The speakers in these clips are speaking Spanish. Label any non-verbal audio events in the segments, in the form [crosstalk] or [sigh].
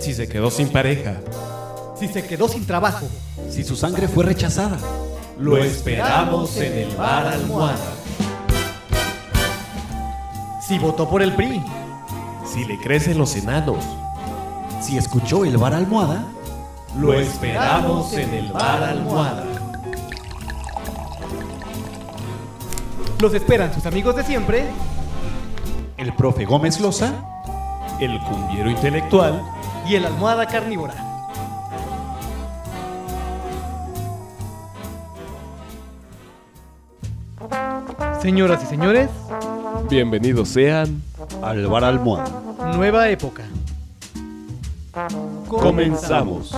Si se quedó sin pareja, Si se quedó sin trabajo, Si su sangre fue rechazada. lo esperamos en el bar almohada. si votó por el PRI, Si le crecen los enanos, Si escuchó el bar almohada. lo esperamos en el bar almohada. Los esperan sus amigos de siempre. El profe Gómez Loza. El cumbiero intelectual y el almohada carnívora. Señoras y señores, Bienvenidos sean. Al bar almohada. nueva época. Comenzamos.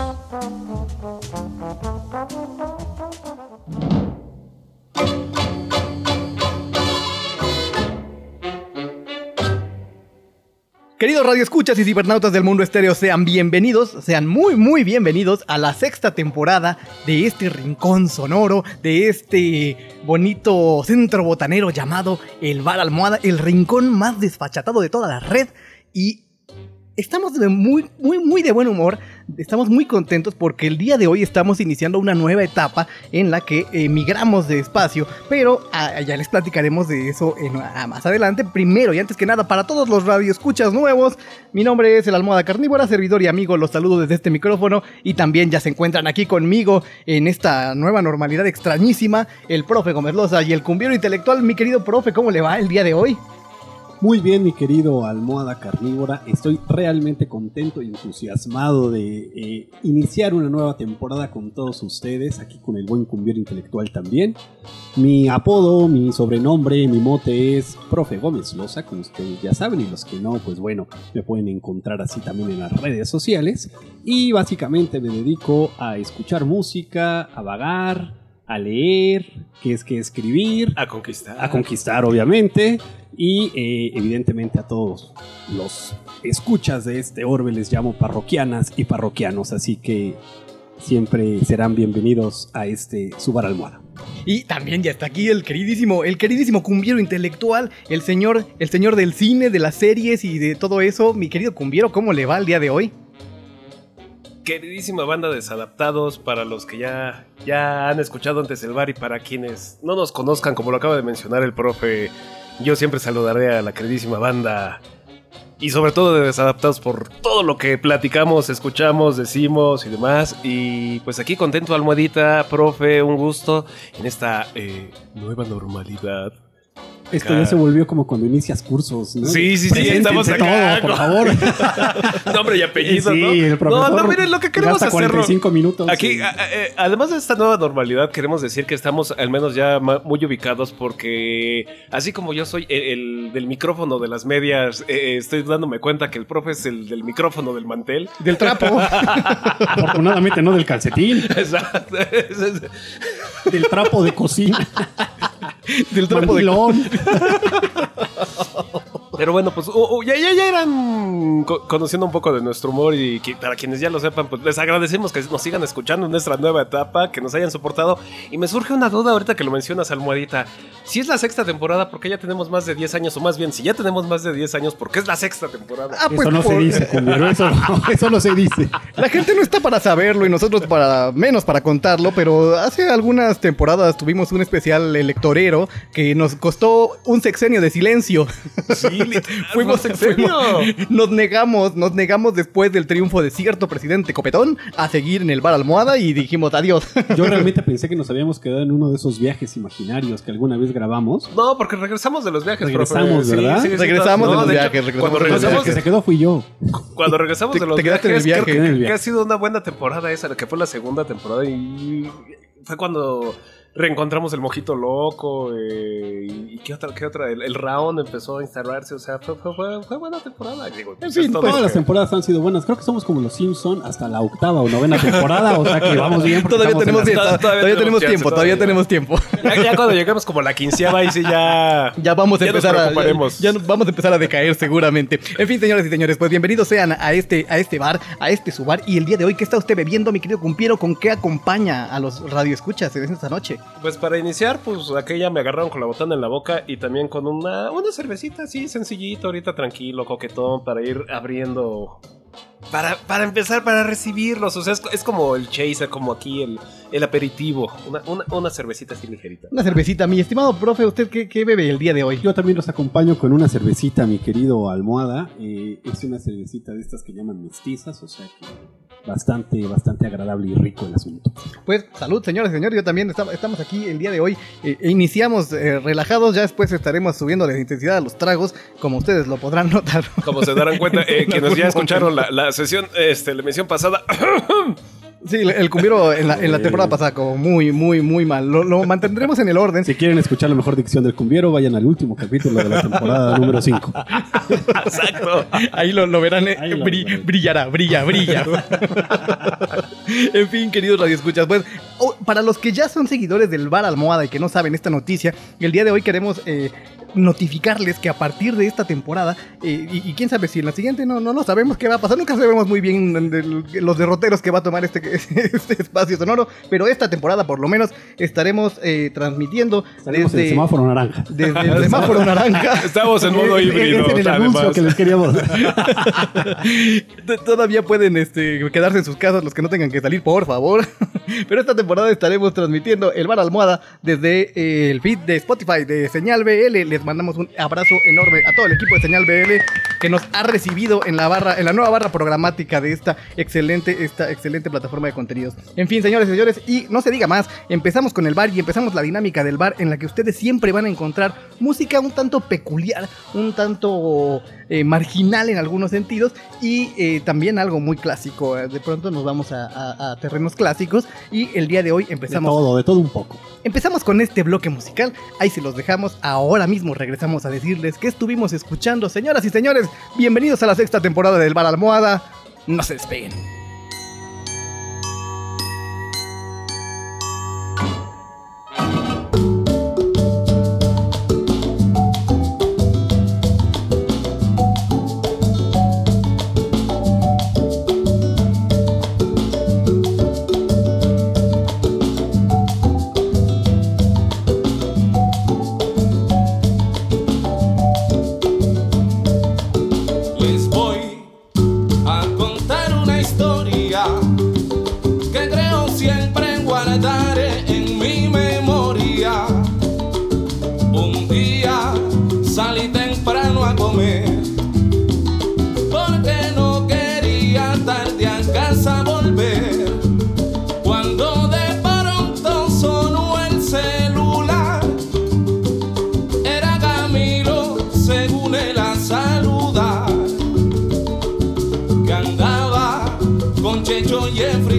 Queridos radioescuchas y cibernautas del mundo estéreo, sean bienvenidos, sean muy muy bienvenidos a la sexta temporada de este rincón sonoro, de este bonito centro botanero llamado el Bar Almohada, el rincón más desfachatado de toda la red. Y estamos de muy muy muy de buen humor, estamos muy contentos porque el día de hoy estamos iniciando una nueva etapa en la que emigramos de espacio, pero ah, ya les platicaremos de eso en- ah, más adelante. Primero y antes que nada, para todos los radioescuchas nuevos, mi nombre es el Almohada Carnívora, servidor y amigo, los saludo desde este micrófono y también ya se encuentran aquí conmigo en esta nueva normalidad extrañísima, el profe Gómez y el cumbiero intelectual. Mi querido profe, ¿cómo le va el día de hoy? Muy bien, mi querido almohada carnívora. Estoy realmente contento y entusiasmado de eh, iniciar una nueva temporada con todos ustedes, aquí con el buen cumbiero intelectual también. Mi apodo, mi sobrenombre, mi mote es Profe Gómez Loza, como ustedes ya saben, y los que no, pues bueno, me pueden encontrar así también en las redes sociales. Y básicamente me dedico a escuchar música, a vagar, a leer, que es que escribir, A conquistar. a conquistar, obviamente. Y eh, evidentemente a todos los escuchas de este orbe les llamo parroquianas y parroquianos. Así que siempre serán bienvenidos a este Subar Almohada. Y también ya está aquí el queridísimo, el queridísimo cumbiero intelectual, el señor, el señor del cine, de las series y de todo eso. Mi querido cumbiero, ¿cómo le va el día de hoy? Queridísima banda de desadaptados, para los que ya, ya han escuchado antes el bar y para quienes no nos conozcan, como lo acaba de mencionar el profe, yo siempre saludaré a la queridísima banda y sobre todo de desadaptados por todo lo que platicamos, escuchamos, decimos y demás. Y pues aquí contento, almohadita, profe, un gusto en esta eh, nueva normalidad. Esto Claro. ya se volvió como cuando inicias cursos, ¿no? Sí, sí, sí, estamos acá, todo, por favor. [laughs] Nombre y apellido, sí, ¿no? el profesor no, no, miren lo que queremos hacerlo. 45 minutos. Aquí, a- a- eh, además de esta nueva normalidad, queremos decir que estamos al menos ya muy ubicados porque así como yo soy el, el del micrófono de las medias, eh, estoy dándome cuenta que el profe es el del micrófono del mantel. Del trapo. [laughs] Afortunadamente no del calcetín, Exacto. [laughs] Del trapo de cocina, [laughs] del trapo de... mandilón. [laughs] Pero bueno, pues uh, uh, ya, ya, ya eran co- conociendo un poco de nuestro humor y que- para quienes ya lo sepan, pues les agradecemos que nos sigan escuchando en nuestra nueva etapa, que nos hayan soportado. Y me surge una duda ahorita que lo mencionas, Almohadita. Si es la sexta temporada, ¿por qué ya tenemos más de 10 años? O más bien, si ya tenemos más de 10 años, ¿por qué es la sexta temporada? Ah, pues, Eso no se dice, eso no, eso no se dice. La gente no está para saberlo y nosotros para menos para contarlo, pero hace algunas temporadas tuvimos un especial electorero que nos costó un sexenio de silencio. Sí, [laughs] fuimos, fuimos- nos negamos, nos negamos después del triunfo de cierto presidente Copetón a seguir en el bar almohada y dijimos adiós. Yo [laughs] realmente pensé que nos habíamos quedado en uno de esos viajes imaginarios que alguna vez grabamos. No, porque regresamos de los viajes, profe. Regresamos, ¿verdad? Regresamos de los viajes, regresamos Cuando de regresamos, que se quedó fui yo. Cuando regresamos Te- de los te quedaste en el viajes, creo viaje. que, que ha sido una buena temporada esa, la que fue la segunda temporada y fue cuando reencontramos el mojito loco eh, y, y qué otra, qué otra, el, el round empezó a instalarse, o sea, fue, fue, fue- fue buena temporada. Digo, pues fin, Todas las que- temporadas han sido buenas. Creo que somos como los Simpson hasta la octava o novena temporada. O sea que [laughs] vamos bien. Todavía en tenemos, tiempo, Todavía todavía, tenemos tiempo, todavía todavía. tenemos tiempo. ya, ya cuando llegamos como a la quinceava ahí sí ya... [laughs] Ya vamos a Ya nos empezar a ya vamos a empezar a decaer seguramente. En fin, señores y señores, pues bienvenidos sean a este a este bar, a este su bar y el día de hoy qué está usted bebiendo, mi querido cumpiero, con qué acompaña a los radioescuchas en esta noche. Pues para iniciar, pues aquella me agarraron con la botana en la boca y también con una, una cervecita así, sencillito, ahorita tranquilo, coquetón, para ir abriendo. Para, para empezar, para recibirlos. O sea, es, es como el chaser, como aquí el, el aperitivo. Una, una, una cervecita así ligerita. Una cervecita. Mi estimado profe, ¿usted qué, qué bebe el día de hoy? Yo también los acompaño con una cervecita, mi querido Almohada. Eh, es una cervecita de estas que llaman mestizas, o sea que bastante, bastante agradable y rico el asunto. Pues salud, señores y señores. Yo también esta- estamos aquí el día de hoy. Eh, iniciamos eh, relajados, ya después estaremos subiendo la intensidad a los tragos, como ustedes lo podrán [laughs] notar. Como se darán cuenta, eh, En quienes ya [laughs] escucharon la, la sesión, este, la emisión pasada, Sí, el- cumbiero en la, en la temporada pasada como muy, muy, muy mal. Lo, lo mantendremos en el orden. Si quieren escuchar la mejor dicción del cumbiero, vayan al último capítulo de la temporada número 5. [laughs] exacto. Ahí lo, lo verán, eh, Ahí lo bri- verán. brillará, brilla, brilla. en fin, queridos radioescuchas, pues oh, para los que ya son seguidores del Bar Almohada y que no saben esta noticia, el día de hoy queremos eh, notificarles que a partir de esta temporada, eh, y, y quién sabe si en la siguiente no, no, no sabemos qué va a pasar, nunca sabemos muy bien los derroteros que va a tomar este, [laughs] este espacio sonoro, pero esta temporada por lo menos estaremos ehí transmitiendo Estaremos en el desde, semáforo naranja. desde el semáforo naranja. [laughs] Estamos en modo híbrido. Es el anuncio además. que les queríamos [laughs] Todavía pueden este, quedarse en sus casas los que no tengan que salir, por favor. Pero esta temporada estaremos transmitiendo el Bar Almohada desde eh, el feed de Spotify de Señal BL. Les mandamos un abrazo enorme a todo el equipo de Señal BL que nos ha recibido en la barra, en la nueva barra programática de esta excelente, esta excelente plataforma de contenidos. En fin, señores señores, y no se diga más, empezamos con el bar y empezamos la dinámica del bar en la que ustedes siempre van a encontrar música un tanto peculiar, un tanto eh, marginal en algunos sentidos y eh, también algo muy clásico. Eh, De pronto nos vamos a, a- a terrenos clásicos y el día de hoy de empezamos, todo, de todo un poco. empezamos con este bloque musical. Ahí se los dejamos. Ahora mismo regresamos a decirles que estuvimos escuchando. Señoras y señores, bienvenidos a la sexta temporada del Bar Almohada. No se despeguen.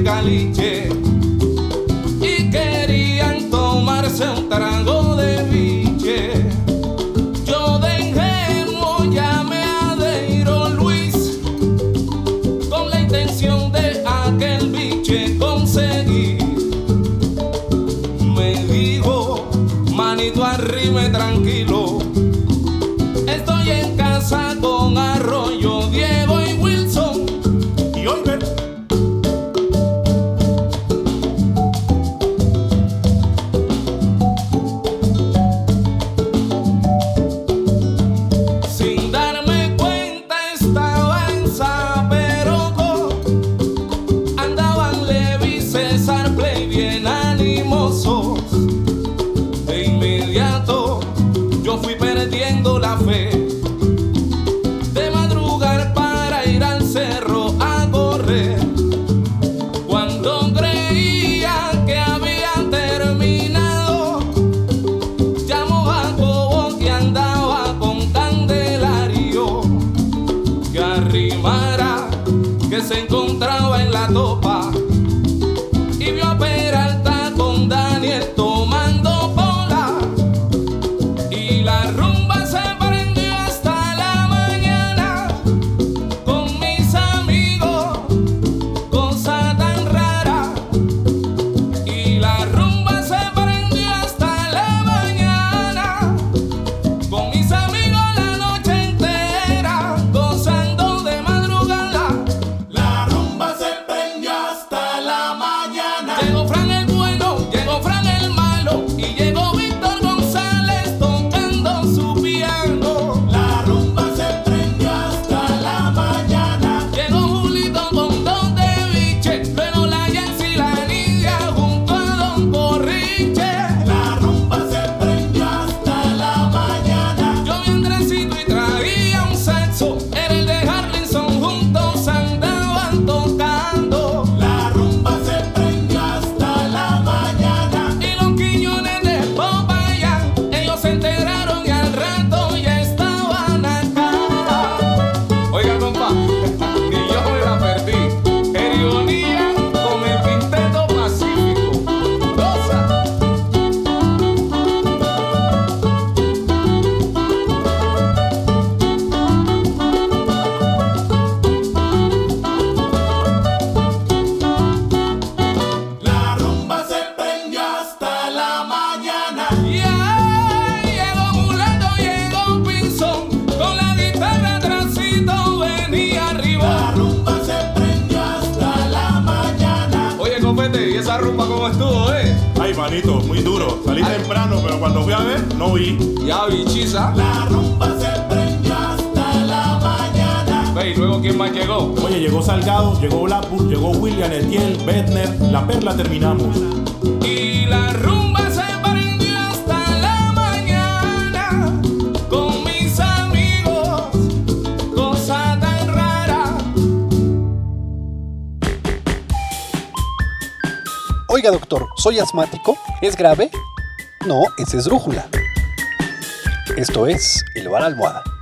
Y Efri Betiel, La Perla terminamos. Y la rumba se prendió hasta la mañana con mis amigos, cosa tan rara. Oiga doctor, ¿soy asmático? ¿Es grave? No, es esdrújula. Esto es El Bar Almohada.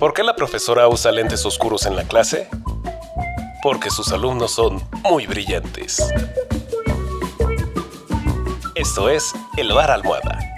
¿Por qué la profesora usa lentes oscuros en la clase? Porque sus alumnos son muy brillantes. Esto es El Bar Almohada.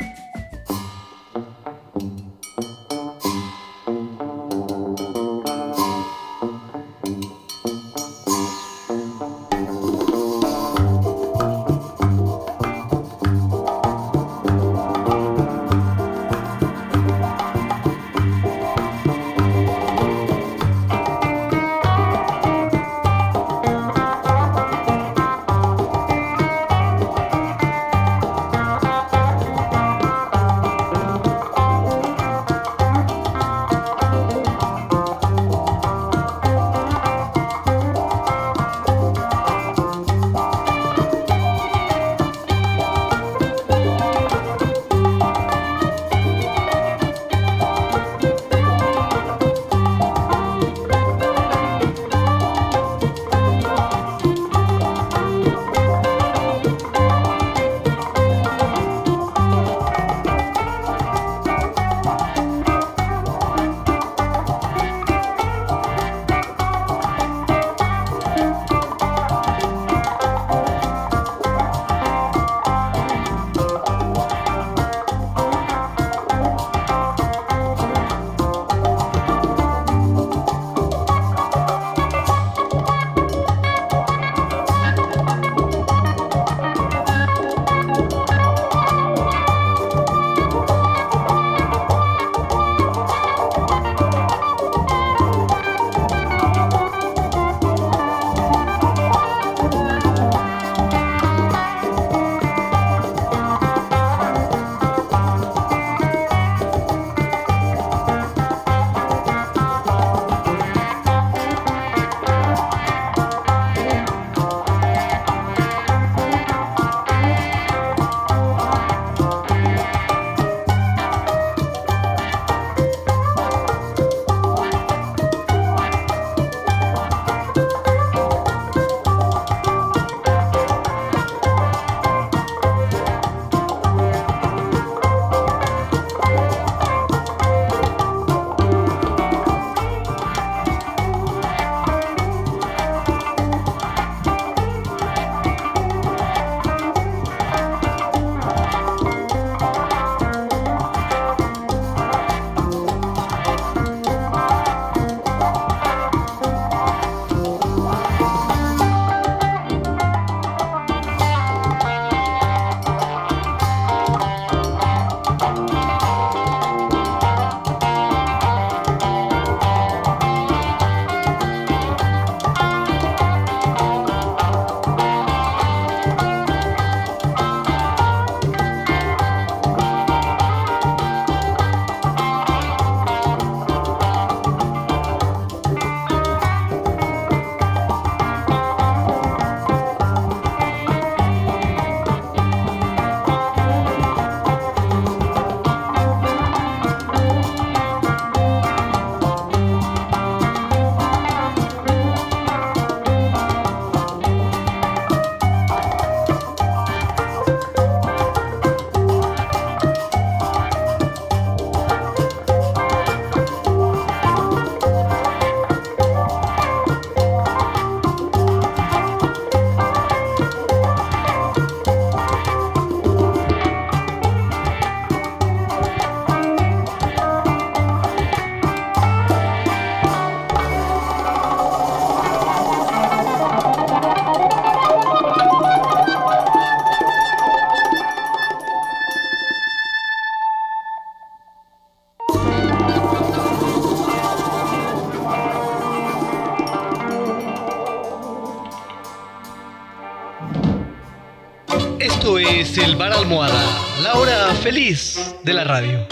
Bar Almohada, la hora feliz de la radio.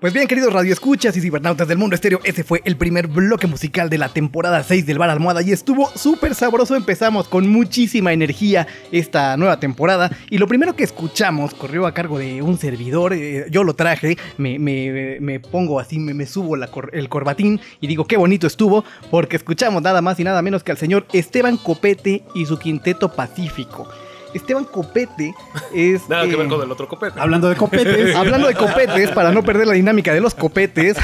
Pues bien, queridos radioescuchas y cibernautas del mundo estéreo, ese fue el primer bloque musical de la temporada 6 del Bar Almohada y estuvo súper sabroso. Empezamos con muchísima energía esta nueva temporada y lo primero que escuchamos corrió a cargo de un servidor. eh, yo lo traje, me, pongo así, me, subo la el corbatín y digo qué bonito estuvo porque escuchamos nada más y nada menos que al señor Esteban Copete y su quinteto Pacífico. Esteban Copete es... Nada que eh, ver con el otro copete. Hablando de copetes. [laughs] Hablando de copetes, para no perder la dinámica de los copetes,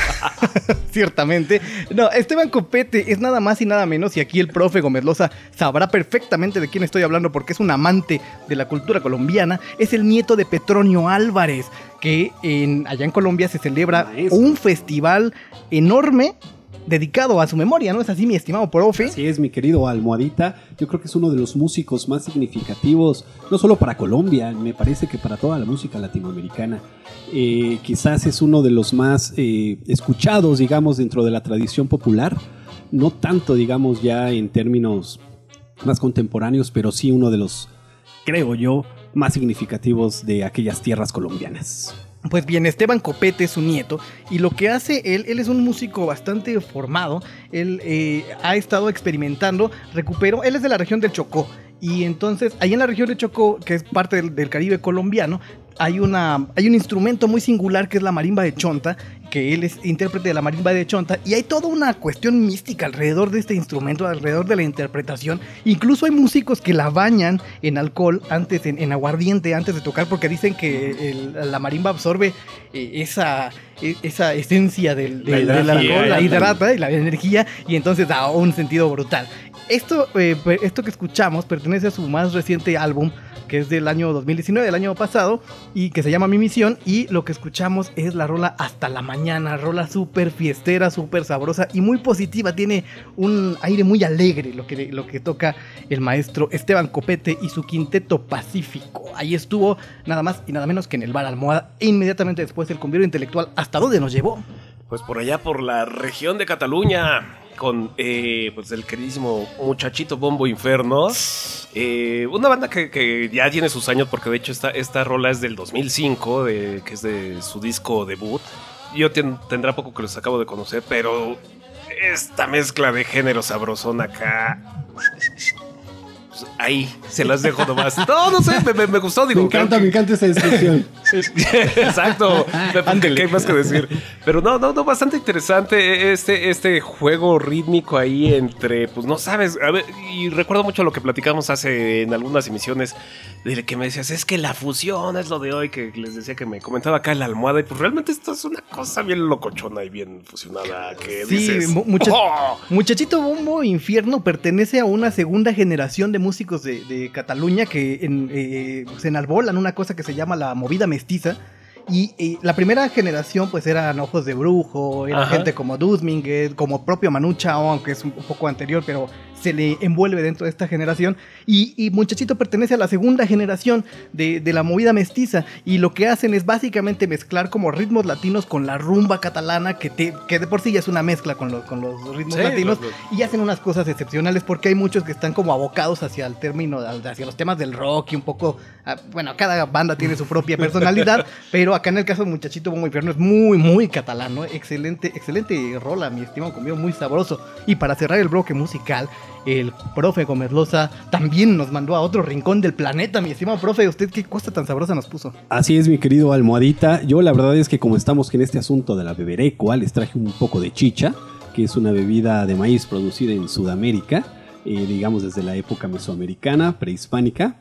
[laughs] ciertamente. No, Esteban Copete es nada más y nada menos, y aquí el profe Gómez Loza sabrá perfectamente de quién estoy hablando porque es un amante de la cultura colombiana. Es el nieto de Petronio Álvarez, que en, allá en Colombia se celebra Maestro. un festival enorme dedicado a su memoria, ¿no es así, mi estimado profe? Así es, mi querido Almohadita. Yo creo que es uno de los músicos más significativos, no solo para Colombia, me parece que para toda la música latinoamericana. Eh, quizás es uno de los más eh, escuchados, digamos, dentro de la tradición popular. No tanto, digamos, ya en términos más contemporáneos, pero sí uno de los, creo yo, más significativos de aquellas tierras colombianas. Pues bien, Esteban Copete es su nieto y lo que hace él, él es un músico bastante formado, él eh, ha estado experimentando, recuperó, él es de la región del Chocó y entonces ahí en la región del Chocó, que es parte del, del Caribe colombiano, hay, una, hay un instrumento muy singular que es la marimba de Chonta, que él es intérprete de la marimba de Chonta, y hay toda una cuestión mística alrededor de este instrumento, alrededor de la interpretación. Incluso hay músicos que la bañan en alcohol, antes en, en aguardiente, antes de tocar, porque dicen que el- la marimba absorbe eh, esa, e- esa esencia del, del- La del energía, alcohol, la- hidrata y la energía, y entonces da un sentido brutal. Esto, eh, esto que escuchamos pertenece a su más reciente álbum, que es del año 2019, del año pasado, y que se llama Mi Misión. Y lo que escuchamos es la rola Hasta la Mañana, rola súper fiestera, súper sabrosa y muy positiva. Tiene un aire muy alegre lo que, lo que toca el maestro Esteban Copete y su quinteto Pacífico. Ahí estuvo nada más y nada menos que en el bar Almohada. E inmediatamente después del convivio intelectual, ¿hasta dónde nos llevó? Pues por allá, por la región de Cataluña, con eh, pues el queridísimo muchachito Bombo Inferno. Eh, una banda que, que ya tiene sus años, porque de hecho esta, esta rola es del 2005, de, que es de su disco debut. Yo ten- tendrá poco que los acabo de conocer, pero esta mezcla de género sabrosón acá. Ahí, se las dejo nomás. [laughs] No, no sé, me, me- me gustó. Digo, me encanta, creo me que- encanta esa descripción. [laughs] Exacto. [laughs] ¿Qué, hay más que decir? Pero no, no, no, bastante interesante este, este juego rítmico ahí entre, pues no sabes, a ver, y recuerdo mucho lo que platicamos hace en algunas emisiones, de que me decías, es que la fusión es lo de hoy, que les decía que me comentaba acá en la almohada, y pues realmente esto es una cosa bien locochona y bien fusionada, que Sí, dices, mucha- "Oh". Muchachito Bombo Infierno pertenece a una segunda generación de músicos de, de Cataluña que en, eh, se enalbolan una cosa que se llama la movida mestiza. Y eh, la primera generación pues eran Ojos de Brujo, era Ajá. gente como Duzminguez, como propio Manu Chao, aunque es un poco anterior, pero se le envuelve dentro de esta generación. Y, y Muchachito pertenece a la segunda generación de, de la movida mestiza. Y lo que hacen es básicamente mezclar como ritmos latinos con la rumba catalana, que, te- que de por sí ya es una mezcla con, los- con los ritmos Sí, latinos. los- los- Y hacen unas cosas excepcionales porque hay muchos que están como abocados hacia el término, hacia los temas del rock y un poco, ah, bueno, cada banda tiene su propia personalidad, [laughs] pero acá en el caso de Muchachito Bombo Infierno es muy, muy catalán, ¿no? Excelente, excelente rola, mi estimado conmigo, muy sabroso. Y para cerrar el bloque musical, el profe Gómez también nos mandó a otro rincón del planeta, mi estimado profe, ¿usted qué cosa tan sabrosa nos puso? Así es, mi querido Almohadita. Yo la verdad es que como estamos en este asunto de la beberecua, les traje un poco de chicha, que es una bebida de maíz producida en Sudamérica, eh, digamos desde la época mesoamericana, prehispánica.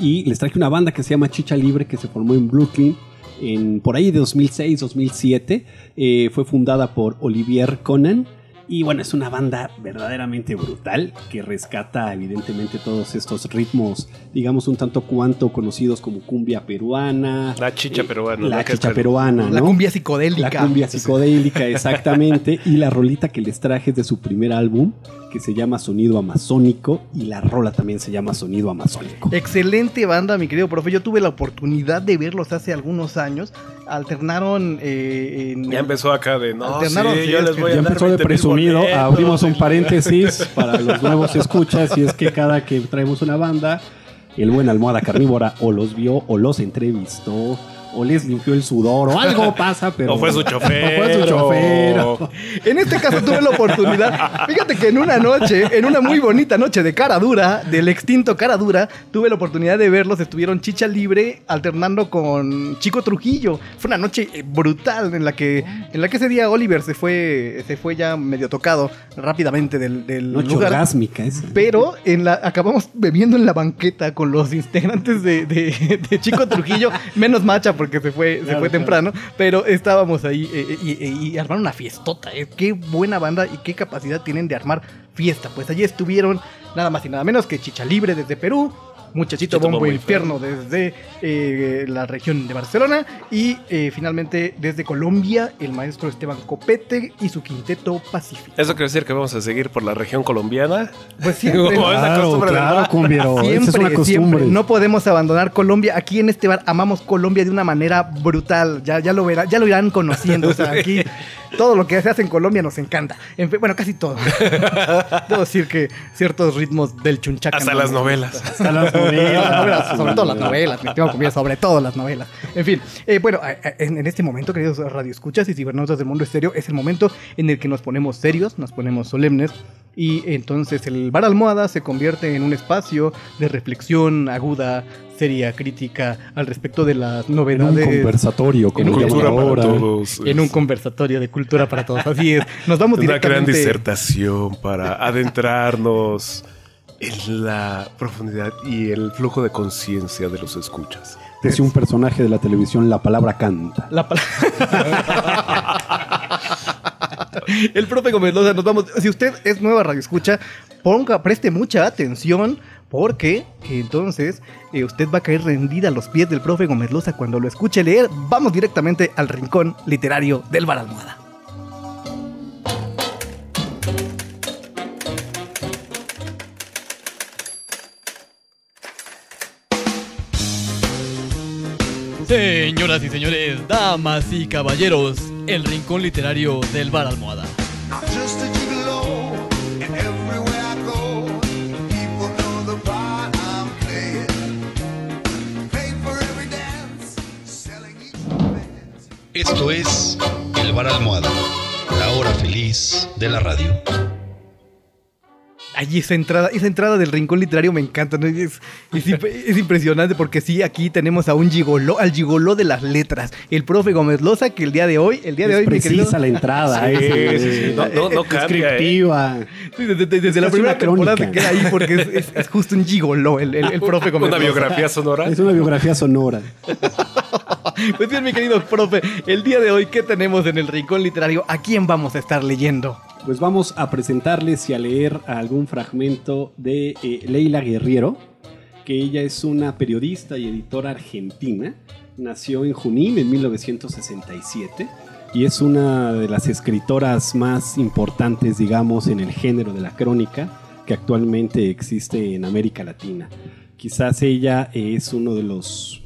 Y les traje una banda que se llama Chicha Libre, que se formó en Brooklyn en, por ahí de 2006-2007. Eh, fue fundada por Olivier Conan. Y bueno, es una banda verdaderamente brutal que rescata evidentemente todos estos ritmos, digamos un tanto cuanto conocidos como cumbia peruana. La chicha eh, peruana. La chicha peruana, La cumbia psicodélica. La cumbia psicodélica, exactamente. y la rolita que les traje es de su primer álbum, que se llama Sonido Amazónico. Y la rola también se llama Sonido Amazónico. Excelente banda, mi querido profe. Yo tuve la oportunidad de verlos hace algunos años. Alternaron eh, en. Ya empezó acá de, no, Alternaron, sí, sí, yo es les voy a Ya empezó de 20,000 presumido, boletos. abrimos un paréntesis para los nuevos escuchas y es que cada que traemos una banda, el buen almohada carnívora o los vio o los entrevistó o les limpió el sudor o algo [laughs] pasa, pero... [laughs] O fue su chofer. O fue su chofer. En este caso tuve la oportunidad, fíjate que en una noche, en una muy bonita noche de cara dura, del extinto cara dura, tuve la oportunidad de verlos, estuvieron chicha libre alternando con Chico Trujillo. Fue una noche eh, brutal en la que, en la que ese día Oliver se fue, se fue ya medio tocado rápidamente del, del Noche lugar. orgásmica esa. Pero en la, acabamos bebiendo en la banqueta con los integrantes de, de- de Chico Trujillo, menos macha porque se fue, se Claro, fue claro. temprano, pero estábamos ahí eh, eh, y, y- y armaron una fiestota. eh. Qué buena banda y qué capacidad tienen de armar fiesta. Pues allí estuvieron nada más y nada menos que Chicha Libre desde Perú. Muchachito Bombo Bombo Infierno desde eh, la región de Barcelona y eh, finalmente desde Colombia el maestro Esteban Copete y su quinteto Pacífico. ¿Eso quiere decir que vamos a seguir por la región colombiana? Pues siempre, del bar. cumbiero. Esa es Siempre, una costumbre. siempre. No podemos abandonar Colombia. Aquí en este bar amamos Colombia de una manera brutal. Ya, ya lo verán, ya lo irán conociendo. O sea, aquí [laughs] todo lo que se hace en Colombia nos encanta. En bueno, casi todo. [laughs] Debo decir que ciertos ritmos del chunchaca. Hasta no las novelas. Hasta las Las novelas. sobre todo las novelas, mi comía sobre todo las novelas. En fin, eh, bueno, en, en este momento, queridos radioescuchas y cibernautas del mundo estéreo, es el momento en el que nos ponemos serios, nos ponemos solemnes. Y entonces el bar almohada se convierte en un espacio de reflexión aguda, seria, crítica al respecto de las En un novedades. conversatorio, como En un Cultura para todos. en un conversatorio de cultura para todos. Así es. Nos vamos Una gran directamente. disertación para adentrarnos en la profundidad y el flujo de conciencia de los escuchas. Decía un personaje de la televisión, la palabra canta. La pala- [laughs] El profe Gómez Loza, nos vamos. Si usted es nueva radio escucha, ponga, preste mucha atención. Porque entonces eh, usted va a caer rendida a los pies del profe Gómez Loza cuando lo escuche leer. Vamos directamente al rincón literario del Bar Almohada. Señoras y señores, damas y caballeros, el rincón literario del Bar Almohada. Esto es El Bar Almohada, la hora feliz de la radio. Ay, esa entrada, esa entrada del rincón literario me encanta. ¿no? Es, es imp- es impresionante porque sí, aquí tenemos a un gigoló, al gigoló de las letras. El profe Gómez Loza, que el día de hoy, el día de Es hoy, mi querido. precisa la entrada. Sí, es, sí, sí. No, no, no cambia, descriptiva. Sí, desde, desde- desde la primera una temporada se queda ahí porque es, es- es justo un gigoló el, el, el profe Gómez Una biografía sonora. Es una biografía sonora. [laughs] Pues bien, mi querido profe, el día de hoy, ¿qué tenemos en el rincón literario? ¿A quién vamos a estar leyendo? Pues vamos a presentarles y a leer algún fragmento de eh, Leila Guerriero, que ella es una periodista y editora argentina. Nació en Junín en 1967 y es una de las escritoras más importantes, digamos, en el género de la crónica que actualmente existe en América Latina. Quizás ella es uno de los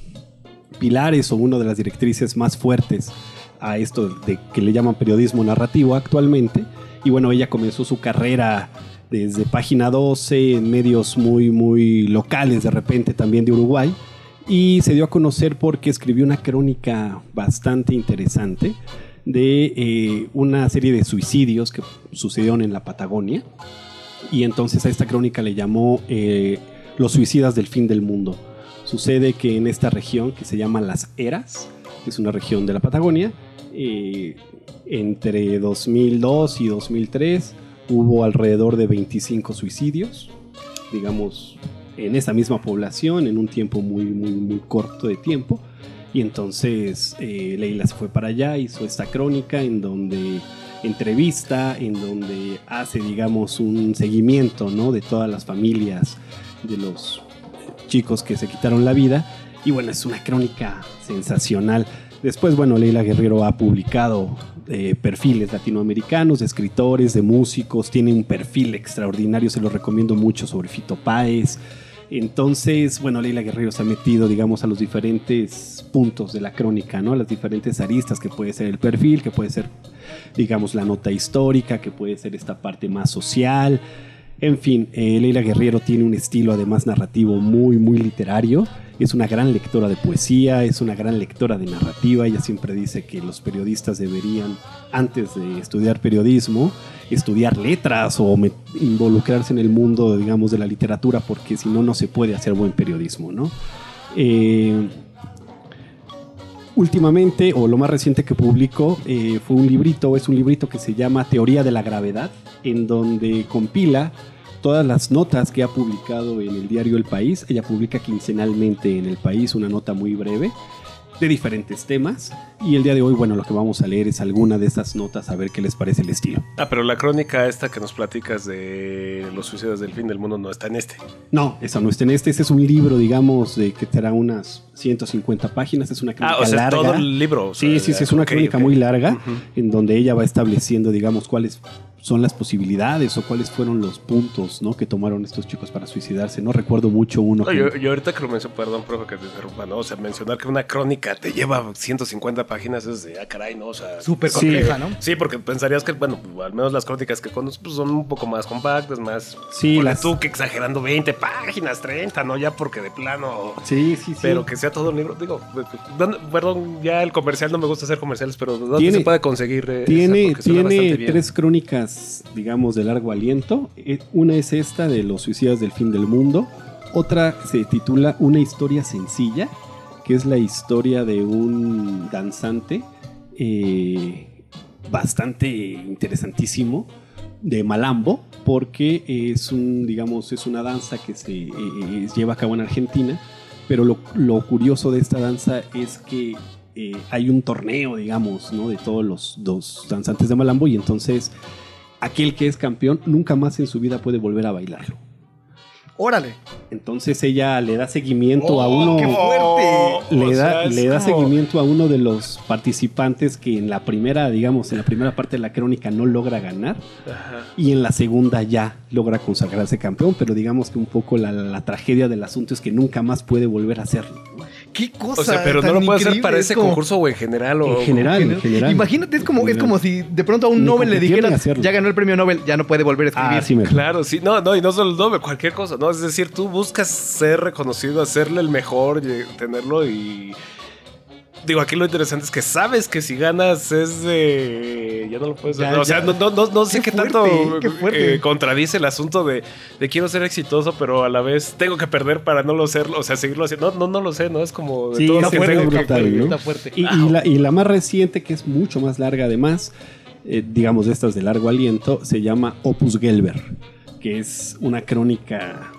pilares o una de las directrices más fuertes a esto de que le llaman periodismo narrativo actualmente. Y bueno, ella comenzó su carrera desde página 12 en medios muy, muy locales de repente también de Uruguay. Y se dio a conocer porque escribió una crónica bastante interesante de eh, una serie de suicidios que sucedieron en la Patagonia. Y entonces a esta crónica le llamó eh, Los suicidas del fin del mundo. Sucede que en esta región que se llama Las Eras, que es una región de la Patagonia, eh, entre 2002 y 2003 hubo alrededor de 25 suicidios, digamos, en esa misma población, en un tiempo muy, muy, muy corto de tiempo. Y entonces eh, Leila se fue para allá, hizo esta crónica en donde entrevista, en donde hace, digamos, un seguimiento ¿no? de todas las familias de los chicos que se quitaron la vida. Y bueno, es una crónica sensacional. Después, bueno, Leila Guerrero ha publicado perfiles latinoamericanos, de escritores, de músicos, tiene un perfil extraordinario, se lo recomiendo mucho sobre Fito Páez. Entonces, bueno, Leila Guerrero se ha metido, digamos, a los diferentes puntos de la crónica, ¿no? A las diferentes aristas que puede ser el perfil, que puede ser, digamos, la nota histórica, que puede ser esta parte más social. En fin, eh, Leila Guerrero tiene un estilo además narrativo muy, muy literario. Es una gran lectora de poesía, es una gran lectora de narrativa. Ella siempre dice que los periodistas deberían, antes de estudiar periodismo, estudiar letras o involucrarse en el mundo, digamos, de la literatura, porque si no, no se puede hacer buen periodismo, ¿no? Eh, últimamente, o lo más reciente que publicó, eh, fue un librito, es un librito que se llama Teoría de la Gravedad, en donde compila todas las notas que ha publicado en el diario El País. Ella publica quincenalmente en El País una nota muy breve de diferentes temas. Y el día de hoy, bueno, lo que vamos a leer es alguna de esas notas, a ver qué les parece el estilo. Ah, pero la crónica esta que nos platicas de los suicidios del fin del mundo no está en este. No, esa no está en este. Este es un libro, digamos, de que será unas 150 páginas. Es una crónica Ah, o sea, larga. todo el libro. o Sí, sea, sí, sí, es una crónica muy larga en donde ella va estableciendo, digamos, cuáles son las posibilidades o cuáles fueron los puntos ¿no? que tomaron estos chicos para suicidarse. No recuerdo mucho uno. No, que- yo, yo ahorita que lo menciono, perdón, profe, que te interrumpa, ¿no? O sea, mencionar que una crónica te lleva 150 páginas es de, ah, caray, ¿no? O sea... Súper compleja, ¿no? Sí, porque pensarías que, bueno, pues, al menos las crónicas que conozco pues, son un poco más compactas, más... Sí, las- tú que exagerando 20 páginas, 30, ¿no? Ya porque de plano... Sí, sí, sí. Pero que sea todo un libro, digo, ¿dónde- perdón, ya el comercial, no me gusta hacer comerciales, pero ¿dónde Tiene- se puede conseguir? eh? Tiene, tiene tres crónicas, digamos, de largo aliento. Eh, Una es esta de los suicidas del fin del mundo. Otra se titula Una historia sencilla, que es la historia de un danzante eh, bastante interesantísimo de Malambo, porque es un, digamos, es una danza que se eh, lleva a cabo en Argentina, pero lo, curioso de esta danza es que hay un torneo, digamos, ¿no? de todos los dos danzantes de Malambo y entonces aquel que es campeón nunca más en su vida puede volver a bailarlo. Órale. Entonces ella le da seguimiento a Oh, uno. ¡Qué fuerte! Le O da, sea, le da como- seguimiento a uno de los participantes que en la primera, digamos, en la primera parte de la crónica no logra ganar Ajá. y en la segunda ya logra consagrarse campeón, pero digamos que un poco la, la tragedia del asunto es que nunca más puede volver a hacerlo. ¿Qué cosa? O sea, pero no lo puede hacer para es ese como- concurso o en general. O, En general, en general. Imagínate, es como, es como si de pronto a un Ni Nobel le dijeras, ya ganó el premio Nobel, ya no puede volver a escribir. Ah, sí, me Claro, sí, no, no, y no solo el doble, cualquier cosa, ¿no? Es decir, tú buscas ser reconocido, hacerle el mejor, tenerlo y... Digo, aquí lo interesante es que sabes que si ganas es de... Ya no lo puedes Ya, hacer. O sea, ya. no, no, no, no sé Qué tanto qué eh, contradice el asunto de, de quiero ser exitoso, pero a la vez tengo que perder para no lo serlo, o sea, seguirlo haciendo. No, no, no lo sé, ¿no? Es como de Sí, todo está que fuerte, tengo que- brutal, ¿no? Está fuerte. Y, y la, y la más reciente, que es mucho más larga además, eh, digamos de estas de largo aliento, se llama Opus Gelber, que es una crónica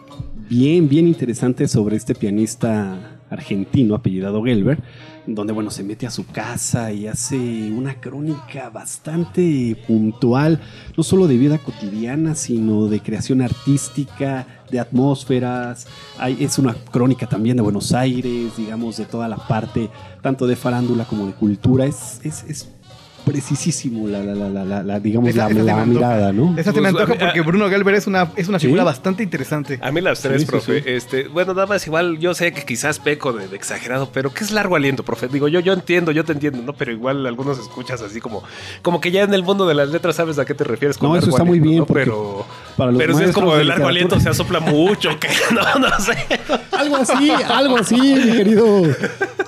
bien, bien interesante sobre este pianista argentino apellidado Gelber, donde bueno, se mete a su casa y hace una crónica bastante puntual, no solo de vida cotidiana, sino de creación artística, de atmósferas. Es una crónica también de Buenos Aires, digamos, de toda la parte, tanto de farándula como de cultura. Es, es, es precisísimo la, la, la, la, la- la, digamos, Esa- la, esa mirada, ¿no? Esa se me antoja porque Bruno Gelber es una, es una figura ¿Sí? bastante interesante. A mí las tres, Sí, profe. sí. Este, bueno, nada más igual, yo sé que quizás peco de, de exagerado, pero ¿qué es largo aliento, profe? Digo, yo, yo entiendo, yo te entiendo, ¿no? Pero igual algunos escuchas así como, como que ya en el mundo de las letras sabes a qué te refieres con No, eso está muy bien, Pero, para los pero si es como de largo aliento se asopla mucho, [laughs] que no, no sé. Algo así, algo así, mi querido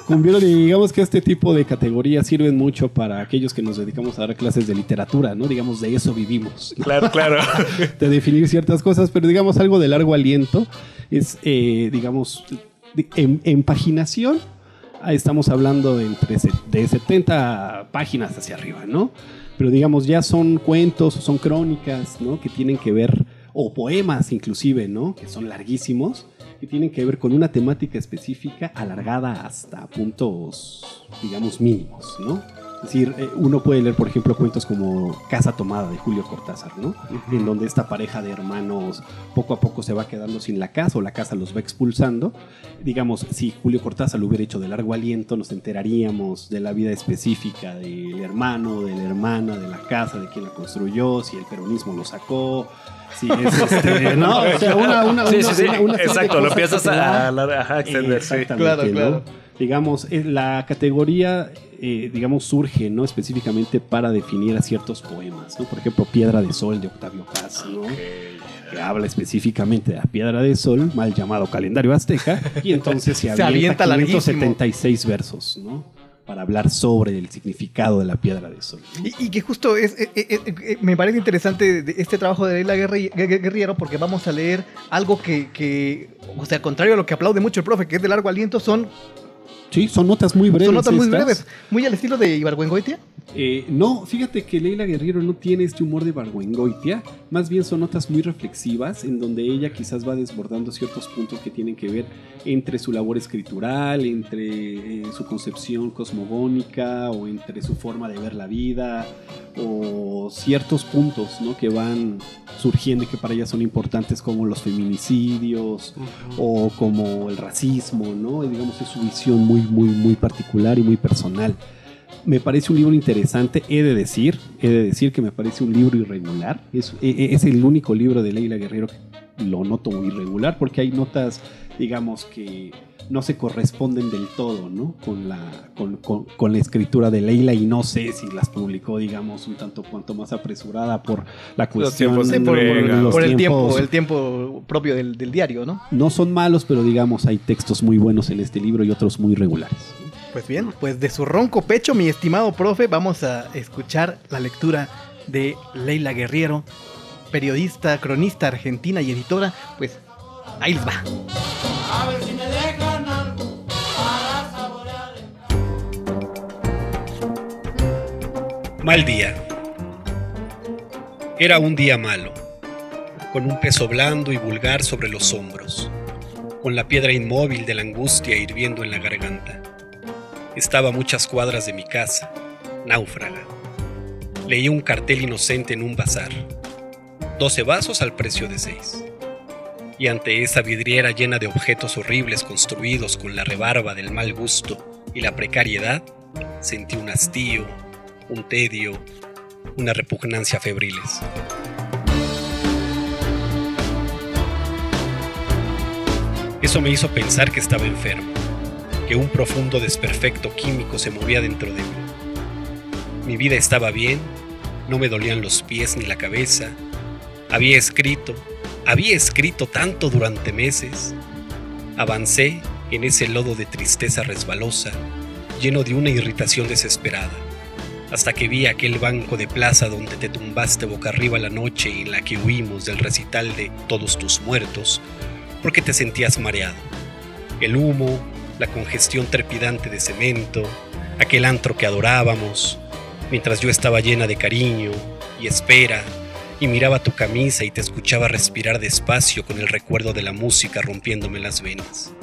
Cumbiero. Digamos que este tipo de categorías sirven mucho para aquellos que nos dedicamos a dar clases de literatura, ¿no? Digamos, de eso vivimos. Claro, claro. [laughs] de definir ciertas cosas, pero digamos algo de largo aliento es, eh, digamos, en, en paginación, estamos hablando de entre se- de 70 páginas hacia arriba, ¿no? Pero digamos, ya son cuentos o son crónicas, ¿no? Que tienen que ver, o poemas inclusive, ¿no? Que son larguísimos, que tienen que ver con una temática específica alargada hasta puntos, digamos, mínimos, ¿no? Es decir, eh, uno puede leer, por ejemplo, cuentos como Casa Tomada de Julio Cortázar, ¿no? En donde esta pareja de hermanos poco a poco se va quedando sin la casa o la casa los va expulsando. Digamos, si Julio Cortázar lo hubiera hecho de largo aliento, nos enteraríamos de la vida específica del hermano, de la hermana, de la casa, de quién la construyó, si el peronismo lo sacó. Si es [laughs] este, no, o sea, una, una, Sí, una- sí, sí. una- una serie de Exacto, lo empiezas a, a- ajá, extender, Claro, ¿no? claro. digamos, eh, la categoría, eh, digamos, surge, ¿no? Específicamente para definir a ciertos poemas, ¿no? Por ejemplo, Piedra de Sol de Octavio Paz, ¿no? Que habla específicamente de la Piedra de Sol, mal llamado calendario azteca, y entonces se [laughs] Se avienta, avienta larguísimo. 576 versos, ¿no? Para hablar sobre el significado de la Piedra de Sol. Y, y que justo es, eh, eh, eh, me parece interesante este trabajo de Leila Guerri- Guer- Guerriero porque vamos a leer algo que, que, o sea, contrario a lo que aplaude mucho el profe, que es de largo aliento, son, Sí, son notas muy breves. son notas muy estas. breves, muy al estilo de Ibargüengoitia. Eh, no, fíjate que Leila Guerrero no tiene este humor de Barguengoitia, más bien son notas muy reflexivas en donde ella quizás va desbordando ciertos puntos que tienen que ver entre su labor escritural, entre eh, su concepción cosmogónica o entre su forma de ver la vida o ciertos puntos ¿no? que van surgiendo y que para ella son importantes como los feminicidios o como el racismo, ¿no? Y digamos es su visión muy, muy, muy particular y muy personal. Me parece un libro interesante, he de decir, he de decir que me parece un libro irregular. Es, e- e- es el único libro de Leila Guerrero que lo noto irregular porque hay notas, digamos, que no se corresponden del todo, ¿no? Con la, con, con- con la escritura de Leila y no sé si las publicó, digamos, un tanto cuanto más apresurada por la cuestión tiempos de Sí, por, los por el tiempos. tiempo, el tiempo propio del, del diario, ¿no? No son malos, pero digamos, hay textos muy buenos en este libro y otros muy regulares. Pues bien, pues de su ronco pecho, mi estimado profe, vamos a escuchar la lectura de Leila Guerriero, periodista, cronista argentina y editora. Pues ahí les va. A ver si Mal día. Era un día malo, con un peso blando y vulgar sobre los hombros, con la piedra inmóvil de la angustia hirviendo en la garganta. Estaba muchas cuadras de mi casa, náufraga. Leí un cartel inocente en un bazar. 12 vasos al precio de 6. Y ante esa vidriera llena de objetos horribles construidos con la rebarba del mal gusto y la precariedad, sentí un hastío, un tedio, una repugnancia febriles. Eso me hizo pensar que estaba enfermo, que un profundo desperfecto químico se movía dentro de mí. Mi vida estaba bien, no me dolían los pies ni la cabeza. Había escrito, había escrito tanto durante meses. Avancé en ese lodo de tristeza resbalosa, lleno de una irritación desesperada, hasta que vi aquel banco de plaza donde te tumbaste boca arriba la noche en la que huimos del recital de Todos tus muertos, porque te sentías mareado. El humo, la congestión trepidante de cemento, aquel antro que adorábamos, mientras yo estaba llena de cariño y espera, y miraba tu camisa y te escuchaba respirar despacio con el recuerdo de la música rompiéndome las venas.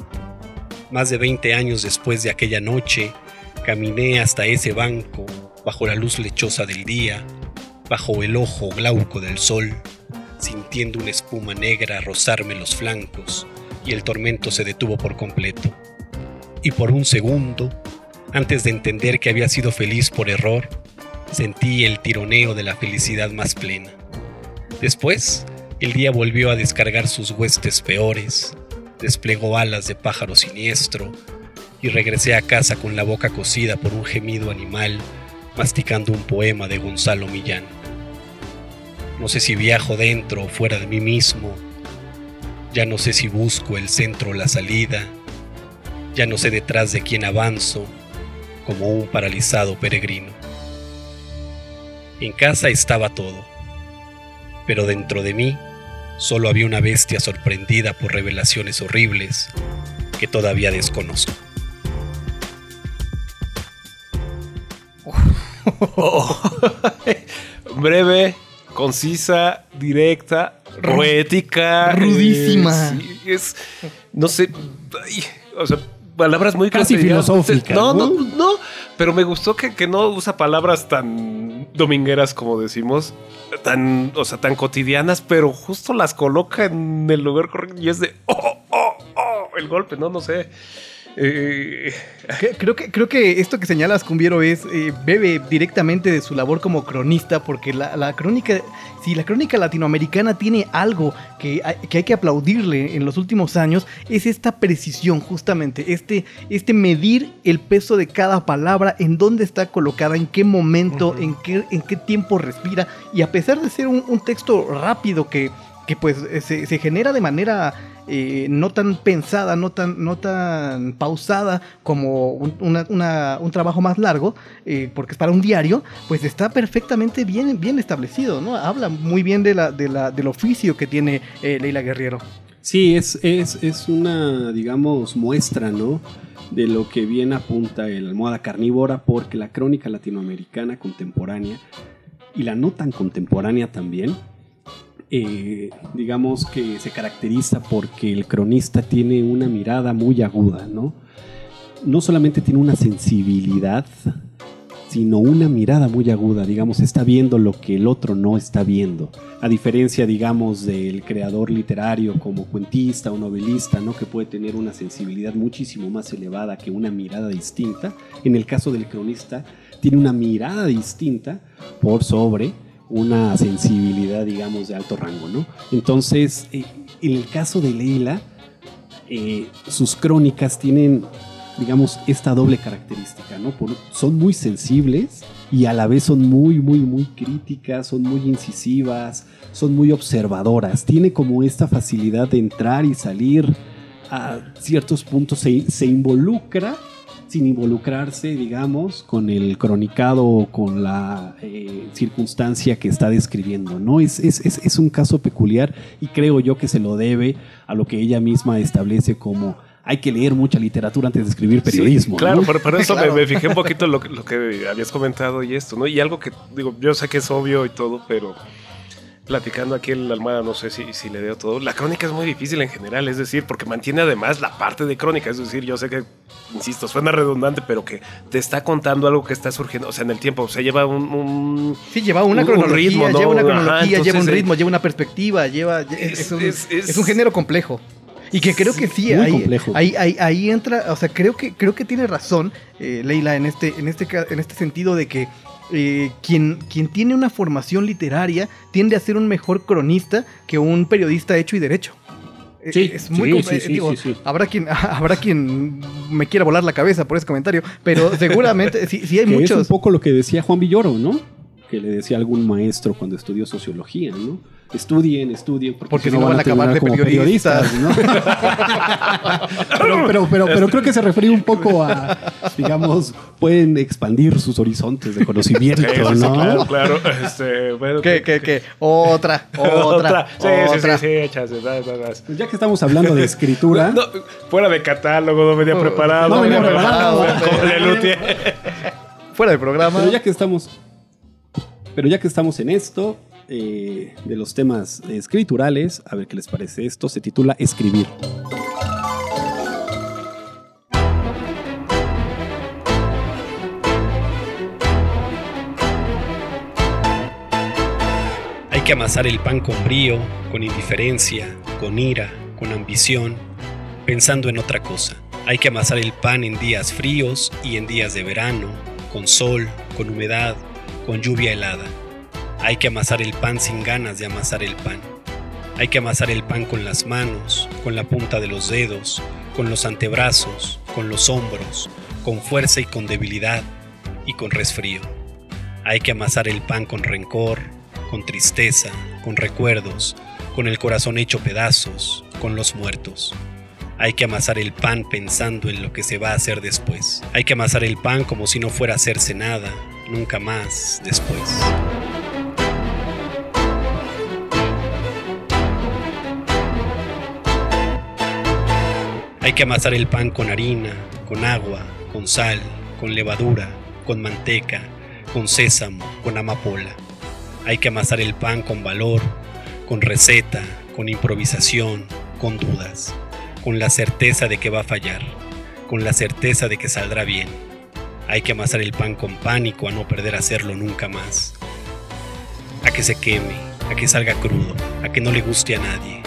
Más de 20 años después de aquella noche, caminé hasta ese banco, bajo la luz lechosa del día, bajo el ojo glauco del sol, sintiendo una espuma negra rozarme los flancos, y el tormento se detuvo por completo. Y por un segundo, antes de entender que había sido feliz por error, sentí el tironeo de la felicidad más plena. Después, el día volvió a descargar sus huestes peores, desplegó alas de pájaro siniestro, y regresé a casa con la boca cosida por un gemido animal, masticando un poema de Gonzalo Millán. No sé si viajo dentro o fuera de mí mismo, ya no sé si busco el centro o la salida, ya no sé detrás de quién avanzo, como un paralizado peregrino. En casa estaba todo, pero dentro de mí solo había una bestia sorprendida por revelaciones horribles que todavía desconozco. [laughs] Breve, concisa, directa, poética. Rudísima. eh, sí, es, no sé, ay, o sea, palabras muy Casi filosóficas, No, no, ¿no? no, pero me gustó que, que no usa palabras tan domingueras como decimos, tan, o sea, tan cotidianas, pero justo las coloca en el lugar correcto y es de, oh, oh, oh, el golpe, no, no sé. Eh, Creo que, creo que esto que señalas, Cumbiero, es eh, bebe directamente de su labor como cronista, porque la, la crónica, si la crónica latinoamericana tiene algo que hay, que hay que aplaudirle en los últimos años, es esta precisión, justamente, este, este medir el peso de cada palabra, en dónde está colocada, en qué momento, en, qué, en qué tiempo respira, y a pesar de ser un, un texto rápido que, que pues eh, se, se genera de manera eh, no tan pensada, no tan, no tan pausada como un, una- una- un trabajo más largo, eh, porque es para un diario, pues está perfectamente bien, bien establecido, ¿no? Habla muy bien de la, de la, del oficio que tiene eh, Leila Guerriero. Sí, es, es, es una, digamos, muestra, ¿no? De lo que bien apunta el almohada carnívora, porque la crónica latinoamericana contemporánea y la no tan contemporánea también, eh, digamos que se caracteriza porque el cronista tiene una mirada muy aguda, ¿no? No solamente tiene una sensibilidad, sino una mirada muy aguda, digamos, está viendo lo que el otro no está viendo. A diferencia, digamos, del creador literario como cuentista o novelista, ¿no? Que puede tener una sensibilidad muchísimo más elevada que una mirada distinta. En el caso del cronista, tiene una mirada distinta por sobre una sensibilidad, digamos, de alto rango, ¿no? Entonces, eh, en el caso de Leila, eh, sus crónicas tienen, digamos, esta doble característica, ¿no? Son muy sensibles y a la vez son muy, muy, muy críticas, son muy incisivas, son muy observadoras. Tiene como esta facilidad de entrar y salir a ciertos puntos, se, se involucra sin involucrarse, digamos, con el cronicado o con la eh, circunstancia que está describiendo, ¿no? Es, es, es, es un caso peculiar y creo yo que se lo debe a lo que ella misma establece como hay que leer mucha literatura antes de escribir periodismo. Sí, claro, ¿no? por, por eso Claro. me, me fijé un poquito lo, que- lo que habías comentado y esto, ¿no? Y algo que, digo, yo sé que es obvio y todo, pero platicando aquí en la Almada, no sé si, si le dio todo. La crónica es muy difícil en general, es decir, porque mantiene además la parte de crónica, es decir, yo sé que, insisto, suena redundante, pero que te está contando algo que está surgiendo, o sea, en el tiempo, o sea, lleva un... un Sí, lleva una un- un cronología, ritmo, ¿no? lleva una Ajá, cronología, lleva un eh, ritmo, lleva una perspectiva, lleva... Es, un, es- es- es un género complejo. Y que creo que sí, ahí, ahí, ahí, ahí entra, o sea, creo que, creo que tiene razón eh, Leila en este, en, este, en este sentido de que eh, quien, quien tiene una formación literaria tiende a ser un mejor cronista que un periodista hecho y derecho. Eh, Sí, es muy sí, compl- sí, sí, digo, sí, sí. Habrá, quien, [laughs] habrá quien me quiera volar la cabeza por ese comentario, pero seguramente sí, sí hay que es un muchos. poco lo que decía Juan Villoro, ¿no? Que le decía algún maestro cuando estudió sociología, ¿no? Estudien, estudien, porque, Porque si no van a acabar de como periodistas. periodistas, ¿no? [laughs] pero, pero, pero, pero creo que se refería un poco a, digamos, pueden expandir sus horizontes de conocimiento, Sí, ¿no? claro, claro. Este, bueno, ¿Qué, qué, qué? Otra, [laughs] otra, Sí, otra. sí, sí, sí, échase. Pues ya que estamos hablando de escritura, No, fuera de catálogo, no venía preparado. no venía preparado. Como le luteé. Fuera del programa. Pero ya que estamos, pero ya que estamos en esto eh, de los temas escriturales, a ver qué les parece esto. Se titula Escribir. Hay que amasar el pan con brío, con indiferencia, con ira, con ambición, pensando en otra cosa. Hay que amasar el pan en días fríos y en días de verano, con sol, con humedad, con lluvia helada. Hay que amasar el pan sin ganas de amasar el pan. Hay que amasar el pan con las manos, con la punta de los dedos, con los antebrazos, con los hombros, con fuerza y con debilidad, y con resfrío. Hay que amasar el pan con rencor, con tristeza, con recuerdos, con el corazón hecho pedazos, con los muertos. Hay que amasar el pan pensando en lo que se va a hacer después. Hay que amasar el pan como si no fuera a hacerse nada, nunca más después. Hay que amasar el pan con harina, con agua, con sal, con levadura, con manteca, con sésamo, con amapola. Hay que amasar el pan con valor, con receta, con improvisación, con dudas, con la certeza de que va a fallar, con la certeza de que saldrá bien. Hay que amasar el pan con pánico a no perder hacerlo nunca más. A que se queme, a que salga crudo, a que no le guste a nadie.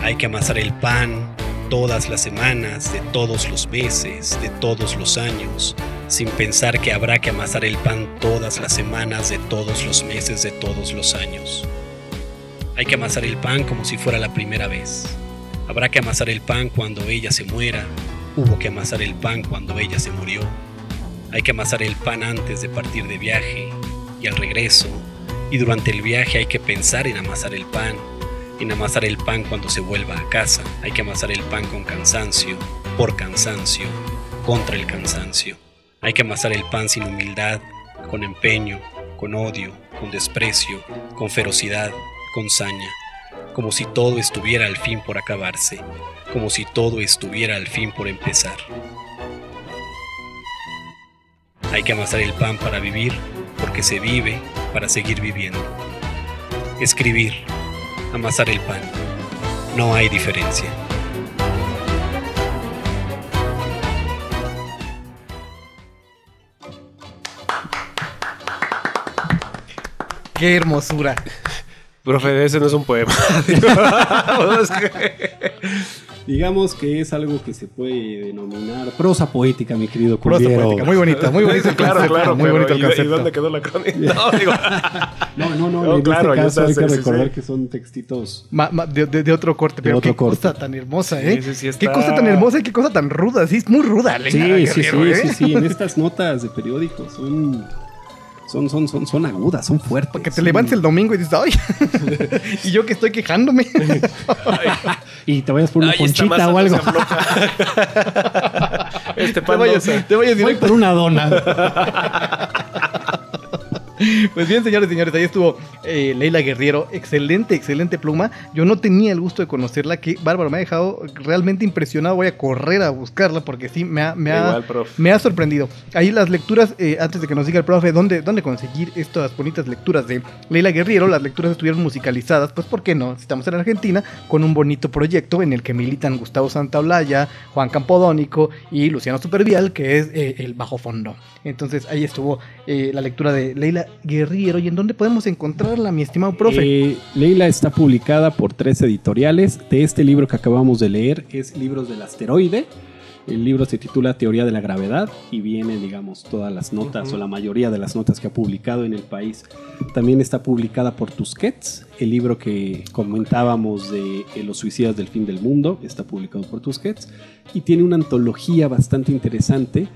Hay que amasar el pan todas las semanas, de todos los meses, de todos los años, sin pensar que habrá que amasar el pan todas las semanas, de todos los meses, de todos los años. Hay que amasar el pan como si fuera la primera vez. Habrá que amasar el pan cuando ella se muera. Hubo que amasar el pan cuando ella se murió. Hay que amasar el pan antes de partir de viaje y al regreso. Y durante el viaje hay que pensar en amasar el pan. En amasar el pan cuando se vuelva a casa. Hay que amasar el pan con cansancio, por cansancio, contra el cansancio. Hay que amasar el pan sin humildad, con empeño, con odio, con desprecio, con ferocidad, con saña, como si todo estuviera al fin por acabarse, como si todo estuviera al fin por empezar. Hay que amasar el pan para vivir, porque se vive para seguir viviendo. Escribir, amasar el pan. No hay diferencia. Qué hermosura. Profe, ese no es un poema. [laughs] [laughs] Digamos que es algo que se puede denominar prosa poética, mi querido Prosa Culiero. poética, muy bonita, muy bonito el [laughs] claro, claro, muy bonito el ¿y- ¿y, concepto. dónde quedó la crónica? No, digo, No, no, no, No, en claro, este ya caso hay que sí, recordar sí. que son textitos Ma- ma- de, de- de otro corte, De pero otro qué corte. cosa tan hermosa, ¿eh? Sí, sí, sí, Qué está- cosa tan hermosa y qué cosa tan ruda. Sí, es muy ruda, Sí, sí, sí, Guerrero, ¿eh? sí, sí, en estas notas de periódicos son son son son son agudas, son fuertes. Que te levantes el domingo y dices, ¡ay! [laughs] y yo que estoy quejándome. [laughs] y te vayas por una Ay, conchita o algo. [laughs] este te pan vayas, te vayas Voy por una dona. [laughs] Pues bien, señores y señores, ahí estuvo eh, Leila Guerriero. Excelente, excelente pluma. Yo no tenía el gusto de conocerla. Que bárbaro, me ha dejado realmente impresionado. Voy a correr a buscarla porque sí, me ha, me ha, Igual, profe. me ha sorprendido. Ahí las lecturas, eh, antes de que nos diga el profe, ¿dónde, ¿dónde conseguir estas bonitas lecturas de Leila Guerriero? Las lecturas estuvieron musicalizadas, pues ¿por qué no? Estamos en Argentina con un bonito proyecto en el que militan Gustavo Santaolalla, Juan Campodónico y Luciano Supervial, que es eh, el bajo fondo. Entonces ahí estuvo eh, la lectura de Leila Guerriero. ¿Y en dónde podemos encontrarla, mi estimado profe? Eh, Leila está publicada por tres editoriales. De este libro que acabamos de leer es Libros del Asteroide. El libro se titula Teoría de la Gravedad y viene, digamos, todas las notas o la mayoría de las notas que ha publicado en el país. También está publicada por Tusquets, el libro que comentábamos de eh, Los suicidas del fin del mundo, está publicado por Tusquets y tiene una antología bastante interesante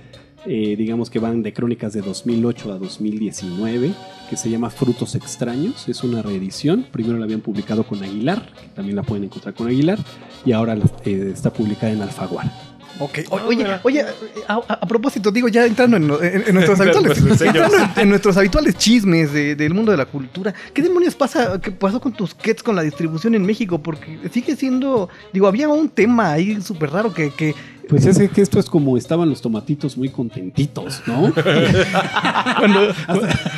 eh, digamos que van de crónicas de 2008 a 2019, que se llama Frutos Extraños. Es una reedición. Primero la habían publicado con Aguilar, que también la pueden encontrar con Aguilar, y ahora eh, está publicada en Alfaguara. Ok, o- oye, oye, a, a- a propósito, digo, ya entrando en, en- en [laughs] nuestros habituales, entrando en, en nuestros habituales chismes de- del mundo de la cultura, ¿qué demonios pasa, qué pasó con tus kits con la distribución en México? Porque sigue siendo, digo, había un tema ahí súper raro que, que Pues es que esto es como estaban los tomatitos muy contentitos, ¿no? [laughs] cuando-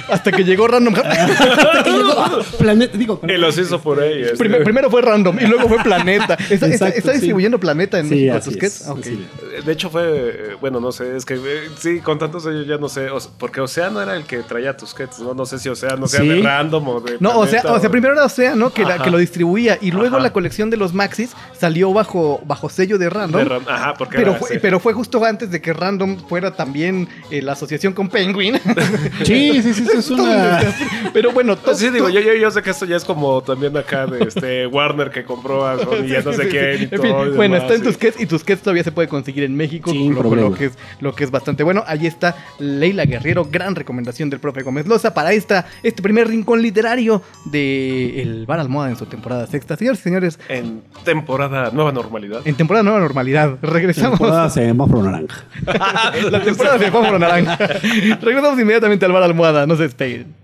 hasta que llegó Random House. [laughs] Hasta que llegó, ah, Planeta, digo, Y los hizo por ahí. este. Primer- primero fue Random y luego fue Planeta. [laughs] ¿Está, Exacto, distribuyendo Planeta en Sí, México así es. De hecho fue, bueno, no sé, es que eh, sí, con tantos años ya no sé, porque Océano era el que traía tus kits, ¿no? No sé si Océano sea Sí. de random o de No, o sea, Planeta o sea, primero era Océano que, la, que lo distribuía y luego Ajá. la colección de los Maxis salió bajo, bajo sello de Random. de ran- Ajá, porque Pero fue, sí. pero fue justo antes de que Random fuera también eh, la asociación con Penguin. [laughs] Sí, sí, sí, sí, es Todo un una... [laughs] Pero bueno, to- Sí, digo, to- yo, yo, yo sé que esto ya es como también acá de este [laughs] Warner que compró a Sony y ya no sé sí, qué. sí. y En fin, todo y bueno, demás, está en. Tusquets y Tusquets todavía se puede conseguir en México, lo que es, lo que es bastante bueno. Ahí está Leila Guerrero, gran recomendación del profe Gómez Loza para esta, este primer rincón literario de El Bar Almohada en su temporada sexta. Señores y señores, En temporada Nueva Normalidad. en temporada nueva normalidad, regresamos. Temporada [laughs] semáforo naranja. [laughs] La temporada de Fórmula Naranja. [laughs] Regresamos inmediatamente al bar Almohada, no se despeguen.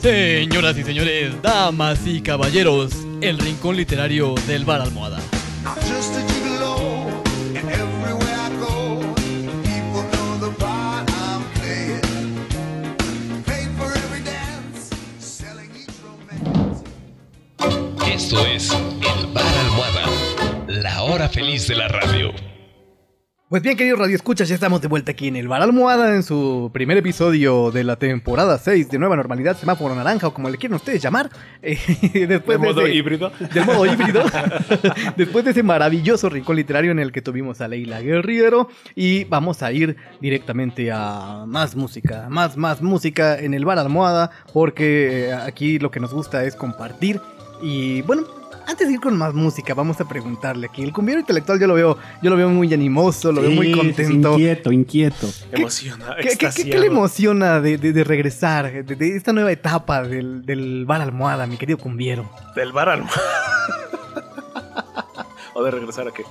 Señoras y señores, damas y caballeros, el rincón literario del bar Almohada. Esto es El Bar Almohada, la hora feliz de la radio. Pues bien, queridos radioescuchas, ya estamos de vuelta aquí en el Bar Almohada en su primer episodio de la temporada 6 de Nueva Normalidad, Semáforo Naranja o como le quieran ustedes llamar. [laughs] Eh, después ¿De modo ese- híbrido? Del modo [laughs] híbrido. [laughs] después de ese maravilloso rincón literario en el que tuvimos a Leila Guerriero. Y vamos a ir directamente a más música, más, más música en el Bar Almohada, porque eh, aquí lo que nos gusta es compartir. Y bueno, antes de ir con más música, vamos a preguntarle aquí. El cumbiero intelectual yo lo veo, yo lo veo muy animoso, lo veo muy contento. Inquieto, inquieto. Emociona, ¿Qué, qué- qué- qué extasiado. le emociona de, de- de regresar, de, de esta nueva etapa del, del bar almohada, mi querido cumbiero? Del bar al... [laughs] o de regresar a qué.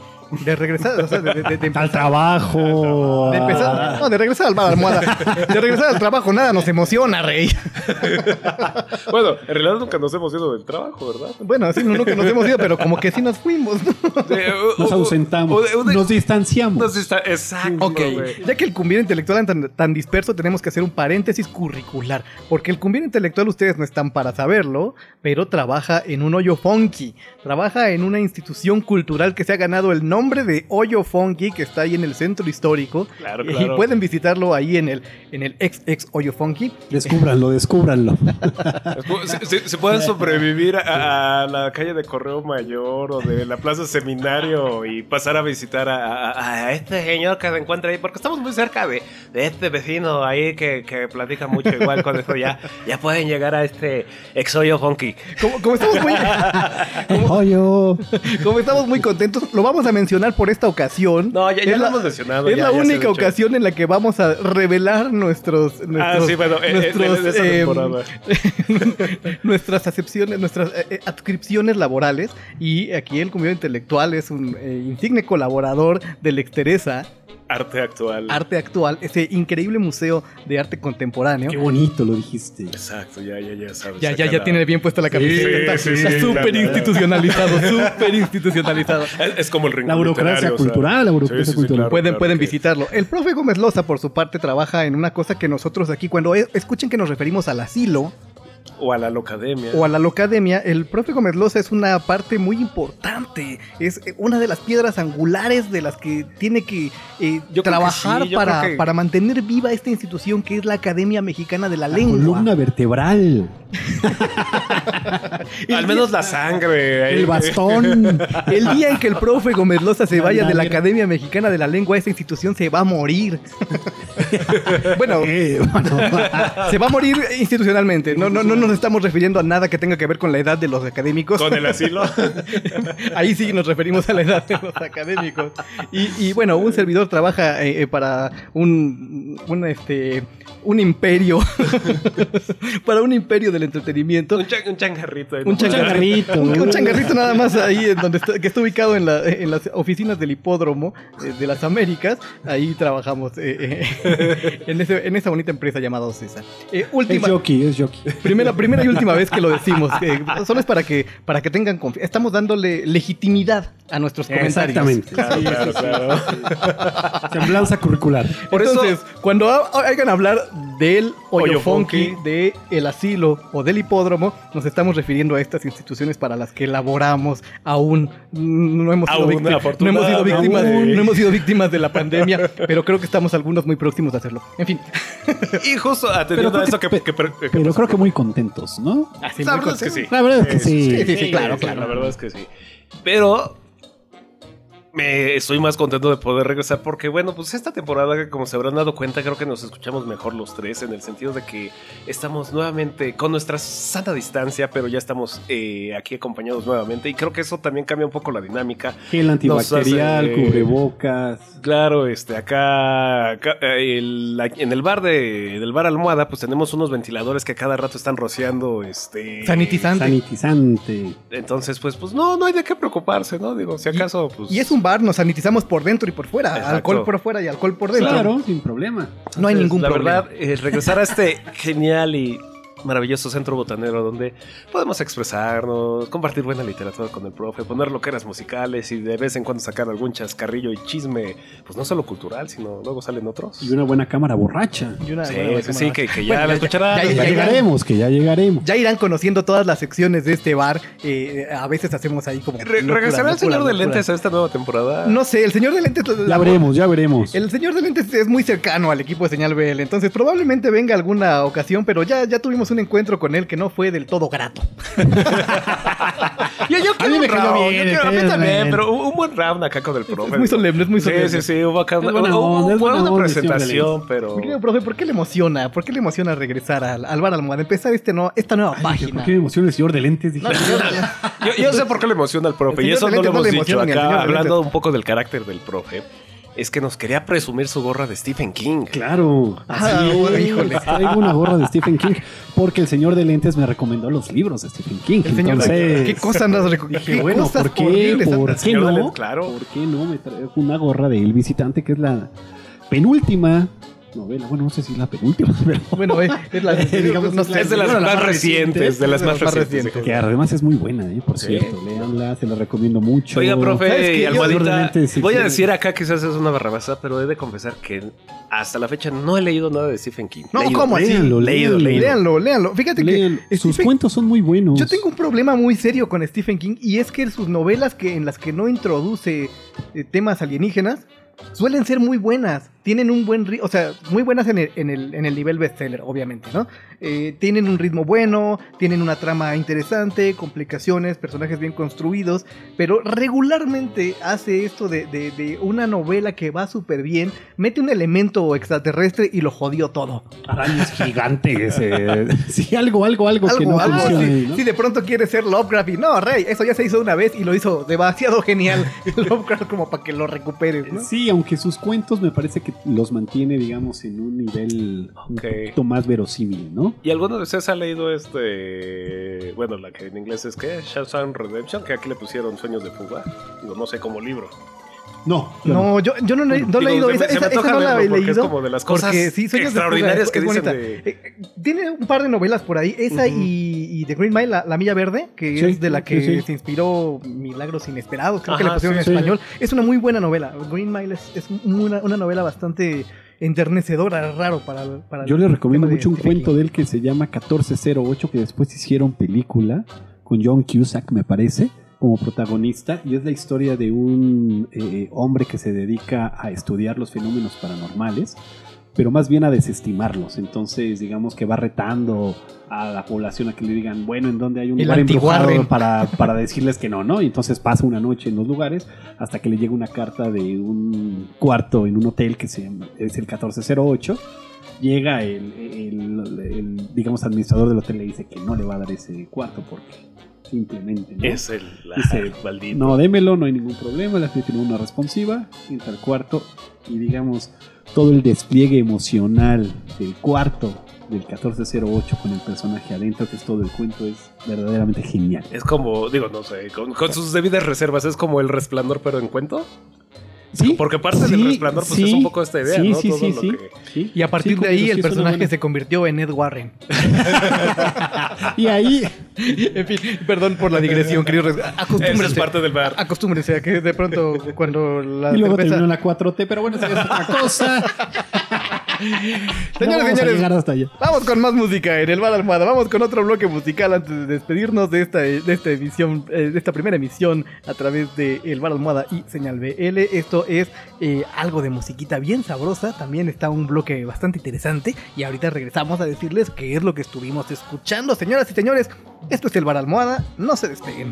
De regresar, o sea, de, de- de- de Al trabajo. de empezar- no, de regresar al bar almohada. De regresar al trabajo, nada nos emociona, rey. [laughs] Bueno, en realidad nunca nos hemos ido del trabajo, ¿verdad? Bueno, sí, no, nunca nos hemos ido, pero como que sí nos fuimos. ¿no? Nos ausentamos. Nos distanciamos. Nos exacto, Ok, ya que el cumbiero intelectual es tan, tan disperso, tenemos que hacer un paréntesis curricular. Porque el cumbiero intelectual, ustedes no están para saberlo, pero trabaja en un hoyo funky. Trabaja en una institución cultural que se ha ganado el nombre de Hoyo Funky, que está ahí en el centro histórico. Claro, Y claro. pueden visitarlo ahí en el, en el ex ex Hoyo Funky. Descúbranlo, descúbranlo. Se, se- se pueden sobrevivir a, a la calle de Correo Mayor o de la Plaza Seminario y pasar a visitar a, a- a este señor que se encuentra ahí, porque estamos muy cerca de, de este vecino ahí que, que platica mucho igual con eso. Ya, ya pueden llegar a este exoyo funky. Como, como estamos muy, Hoyo. [laughs] como estamos muy contentos, lo vamos a mencionar por esta ocasión. No, ya, ya Es lo la- hemos mencionado. Es ya- la ya única ocasión en la que vamos a revelar nuestros, Ah, nuestros, sí, bueno, nuestros, de esa eh, temporada. [laughs] nuestras acepciones, nuestras eh, eh, adscripciones laborales. Y aquí el Cumbiero Intelectual es un eh, insigne colaborador del Exteresa, Arte actual. Arte Actual, ese increíble museo de arte contemporáneo. Qué bonito lo dijiste. Exacto, ya, ya, ya sabes. Ya, ya, ya la- tiene bien puesta la camiseta. Sí, está sí, está sí, súper claro. institucionalizado, [laughs] súper institucionalizado. Es, es como el rincón La burocracia literario, o sea. cultural, la burocracia Sí, sí, sí, cultural. claro, pueden claro pueden que- visitarlo. El profe Gómez Loza, por su parte, trabaja en una cosa que nosotros aquí, cuando e- escuchen que nos referimos al asilo O a la locademia. o a la locademia, el profe Gómez Loza es una parte muy importante. Es eh, una de las piedras angulares de las que tiene que eh, que trabajar sí, para, que- para mantener viva esta institución que es la Academia Mexicana de la, La Lengua. columna vertebral. [laughs] Al menos la sangre. El bastón. El día en que el profe Gómez Loza se vaya de la. Academia Mexicana de la Lengua, esta institución se va a morir. [laughs] bueno, [laughs] Eh, bueno. se va a morir institucionalmente. No, no, no nos estamos refiriendo a nada que tenga que ver con la edad de los académicos. Con el asilo. [laughs] Ahí sí nos referimos a la edad de los académicos. Y, y, bueno, un servidor trabaja eh, eh, para un, un, este, un imperio. [laughs] para un imperio del entretenimiento. un, chan- un changarrito. Un ¿no? changarrito. Un, un changarrito nada más ahí en donde está, que está ubicado en, la- en las oficinas del hipódromo eh, de las Américas. Ahí trabajamos eh, eh, [laughs] en, ese- en esa bonita empresa llamada Ocesa. Eh, Es última, jockey, es jockey. Primera, primera y última vez que lo decimos. eh, solo es para que, para que tengan confianza. Estamos dándole legitimidad a nuestros comentarios. Exactamente. Claro, Sí, claro, claro. Semblanza curricular. Por eso- Entonces, cuando ha- hagan hablar del hoyo funky, de el asilo o del hipódromo, nos estamos refiriendo a estas instituciones para las que elaboramos aún no hemos sido, no hemos sido víctimas, Aún. no hemos sido víctimas de la pandemia, pero creo que estamos algunos muy próximos a hacerlo. En fin, Y justo atendiendo Pero a eso que, creo que- que- que- Pero creo que muy contentos, ¿no? así La muy verdad es que sí. La verdad es que sí. Sí, sí, sí, claro, claro. La verdad es que sí. Pero me estoy más contento de poder regresar porque, bueno, pues esta temporada, que como se habrán dado cuenta, creo que nos escuchamos mejor los tres en el sentido de que estamos nuevamente con nuestra sana distancia, pero ya estamos eh, aquí acompañados nuevamente y creo que eso también cambia un poco la dinámica. Gel antibacterial, cubrebocas. Claro, este, acá, acá, eh, el- en el bar de, del bar Almohada, pues tenemos unos ventiladores que a cada rato están rociando, este... Sanitizante. Sanitizante. Entonces, pues, pues no, no hay de qué preocuparse, ¿no? Digo, si acaso, pues. Y es un bar, nos sanitizamos por dentro y por fuera. Exacto. Alcohol por fuera y alcohol por dentro. Claro, sin problema. No hay ningún la problema. verdad, eh, regresar a este [laughs] genial y maravilloso centro botanero donde podemos expresarnos, compartir buena literatura con el profe, poner loqueras musicales y de vez en cuando sacar algún chascarrillo y chisme, pues no solo cultural, sino luego salen otros. Y una buena cámara borracha. Y una Sí, buena sí, cámara. sí, que, que ya Bueno, la escucharán. ya- Que ya- ya ya- llegaremos, que ya llegaremos. Ya irán conociendo todas las secciones de este bar. eh, a veces hacemos ahí como. Re- locura, ¿Regresará el locura, señor de locura. lentes a esta nueva temporada? No sé, el señor de lentes. Ya veremos, ya veremos. El señor de lentes es muy cercano al equipo de Señal BL, entonces probablemente venga alguna ocasión, pero ya, ya tuvimos un encuentro con él que no fue del todo grato. Yo, yo [laughs] A mí quiero me un cayó bien, yo me quiero- a mí cayó también, bien. pero un, buen round acá con el profe. Es muy solemne, es muy Sí, solemne. sí, sí, hubo acá una, Es buena hubo- onda, hubo es buena una onda, señor presentación, pero... Mi querido profe, ¿por qué le emociona? ¿Por qué le emociona regresar al, al bar Almohada? Empezar este no, esta nueva ¿Por página. qué me emociona el señor de lentes? Dije, No, señor- [laughs] Yo, yo sé por qué le emociona al profe, El y señor eso no lo no hemos le dicho emociona ni al señor acá, hablando un poco del carácter del profe. Es que nos quería presumir su gorra de Stephen King. Claro. Ah, híjole. Traigo una gorra de Stephen King porque el señor de lentes me recomendó los libros de Stephen King. El señor de- Entonces, ¿Qué cosas nos reco- Dije, qué bueno, ¿por qué, ¿por qué Señor de no? lentes, claro. ¿Por qué no me traigo una gorra de El Visitante, que es la penúltima novela? Bueno, no sé si es la penúltima, [laughs] pero Bueno, eh, es la [laughs] Digamos, no sé, Es de las bueno, la más recientes, de las más recientes. que además es muy buena, ¿eh? por Sí. cierto. Léanla, se la recomiendo mucho. Oiga, ¿Sabes profe, y almohadita, sí, voy a decir acá quizás es una barrabasa, pero he de confesar que hasta la fecha no he leído nada de Stephen King. No, Leído, ¿cómo así? léanlo, Leído, leído. Léanlo, léanlo. Fíjate que sus Stephen- cuentos son muy buenos. Yo tengo un problema muy serio con Stephen King y es que sus novelas que en las que no introduce eh, temas alienígenas suelen ser muy buenas. Tienen un buen ritmo, o sea, muy buenas en el, en el, en el nivel bestseller, obviamente, ¿no? Eh, tienen un ritmo bueno, tienen una trama interesante, complicaciones, personajes bien construidos, pero regularmente hace esto de, de- de una novela que va súper bien, mete un elemento extraterrestre y lo jodió todo. Arañas gigantes. [laughs] eh. sí, algo, algo, algo, que no algo, ahí, ¿no? si de pronto quiere ser Lovecraft y no, Rey, eso ya se hizo una vez y lo hizo demasiado genial [laughs] Lovecraft como para que lo recuperes, ¿no? Sí, aunque sus cuentos me parece que los mantiene, digamos, en un nivel un Ok. poquito más verosímil, ¿no? ¿Y alguno de ustedes ha leído este. Bueno, la que en inglés es que Shawshank Redemption, que aquí le pusieron Sueños de Fuga? Digo, no sé, como libro. No, No, yo, yo no, no he leído esa, se me esa- no la he es leído. como de las cosas porque sí, de extraordinarias es- que dicen bonita. de- Eh, Tiene un par de novelas por ahí, esa y, y The Green Mile, la, la Milla Verde, que Sí, es de la que sí, sí. se inspiró Milagros Inesperados, creo que le pusieron sí, en sí. español. Es una muy buena novela. Green Mile es, es una, una novela bastante enternecedora, raro para, el- para Yo le recomiendo de mucho un cuento King. de él que se llama 1408, que después hicieron película con John Cusack, me parece, como protagonista. Y es la historia de un eh, hombre que se dedica a estudiar los fenómenos paranormales, pero más bien a desestimarlos. Entonces, digamos que va retando a la población a que le digan, bueno, ¿en dónde hay un El lugar embrujado [laughs] para, para decirles que no, ¿no? Y entonces pasa una noche en los lugares hasta que le llega una carta de un cuarto en un hotel que se es el 1408 llega el, el- el, digamos, administrador del hotel le dice que no le va a dar ese cuarto porque simplemente no. Es el. Dice, maldito. no, démelo, no hay ningún problema, la gente tiene una responsiva, entra al cuarto y digamos, todo el despliegue emocional del cuarto del 1408 con el personaje adentro, que es todo el cuento, es verdaderamente genial. Es como, digo, no sé, con, con sus debidas reservas, es como el resplandor, pero en cuento. Sí, Porque parte sí, del resplandor, pues sí, es un poco esta idea, sí, ¿no? sí, Todo sí, lo sí, que- sí. Y a partir Sí, de ahí el personaje buena- se convirtió en Ed Warren. [laughs] Y ahí, [laughs] en fin, perdón por la digresión, querido. Eso Acostúmbrese. es parte del bar. Acostúmbrese a que de pronto cuando la y luego cerveza- terminó la 4T, pero bueno, eso ya es otra cosa. [laughs] [laughs] Señores, No a señores, llegar hasta allá. vamos con más música en el bar almohada. Vamos con otro bloque musical antes de despedirnos de esta, de esta emisión, eh, de esta primera emisión a través de el bar almohada y señal BL. Esto es eh, algo de musiquita bien sabrosa. También está un bloque bastante interesante. Y ahorita regresamos a decirles qué es lo que estuvimos escuchando. Señoras y señores, esto es el bar almohada. No se despeguen.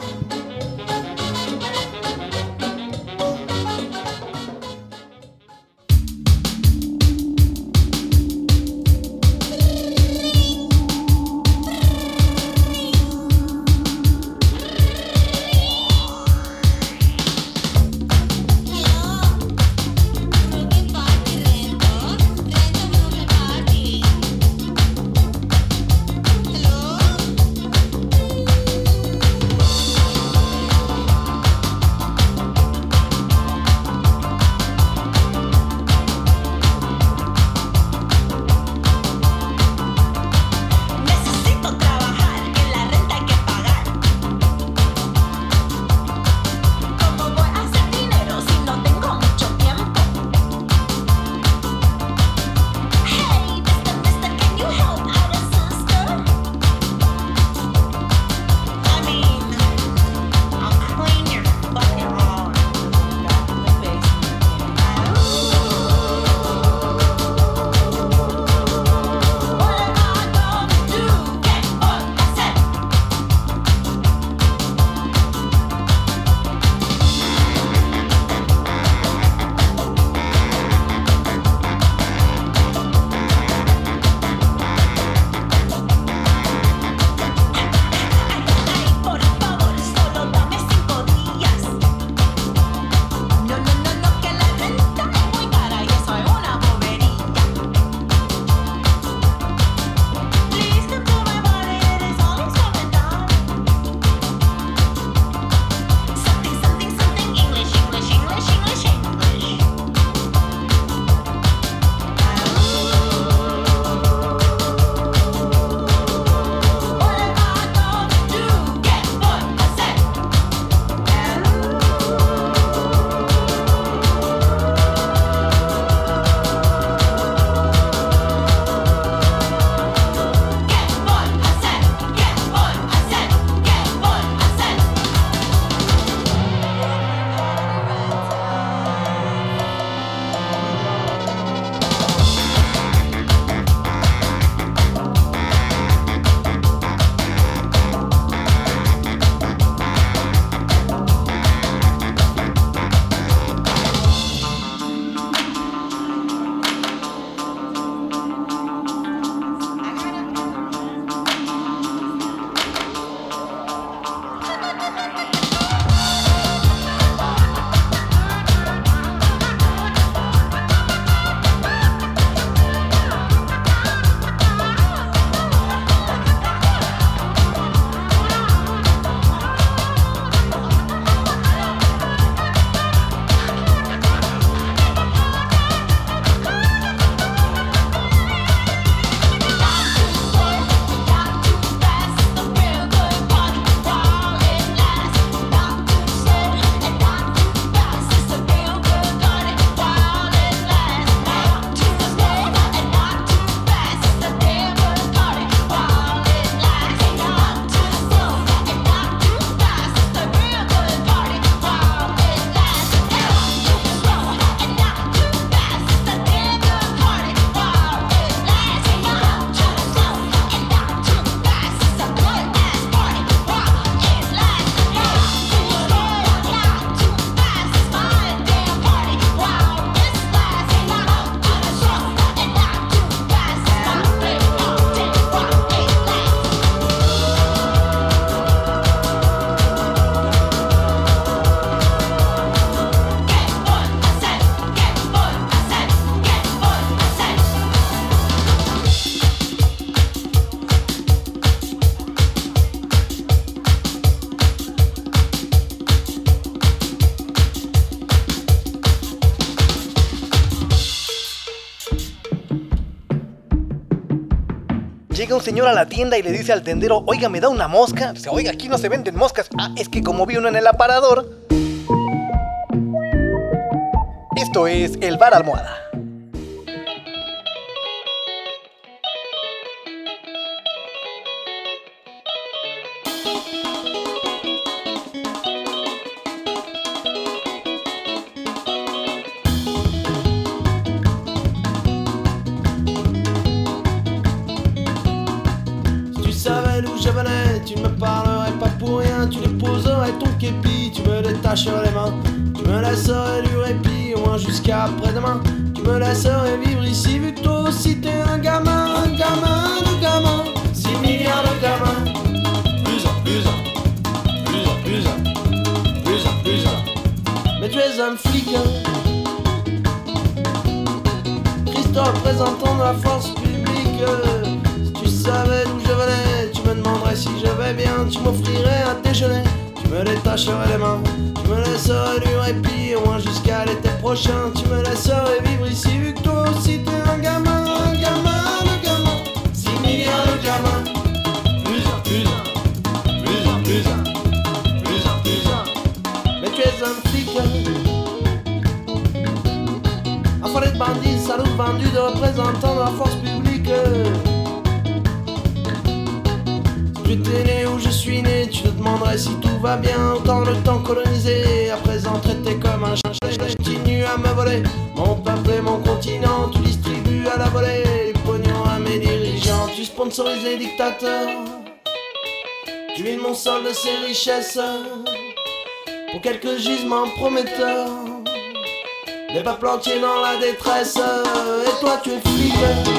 Un señor a la tienda y le dice al tendero, oiga, ¿me da una mosca? Oiga, aquí no se venden moscas. Ah, es que como vi uno en el aparador. Esto es el bar almohada. Au moins jusqu'à après-demain. Tu me laisserais vivre ici, vu que toi aussi t'es un gamin, un gamin de gamin. 6 milliards de gamins. Plus un, plus un, plus un, plus un, plus un, plus un. Mais tu es un flic. hein. Représentant de la force publique. Si tu savais d'où je venais, tu me demanderais si je vais bien. Tu m'offrirais un déjeuner, tu me détacherais les mains. Me laisserais du répit, moins jusqu'à l'été prochain. Tu me laisserais vivre ici, vu que toi aussi t'es un gamin, un gamin, de gamin. 6 milliards de gamins. Plus un, plus un, plus un, plus un, plus un, plus un. Mais tu es un flic. Enfoiré de bandits, salaud de vendu de représentants de la force publique. Tu étais né où je suis né, tu te demanderais si tout va bien. Autant le temps colonisé, à présent traité comme un chien. Je continue à me voler mon peuple et mon continent. Tu distribues à la volée les pognons à mes dirigeants. Tu sponsorises les dictateurs. Tu vides mon sol de ses richesses pour quelques gisements prometteurs. Des peuples entiers dans la détresse Et toi tu es flic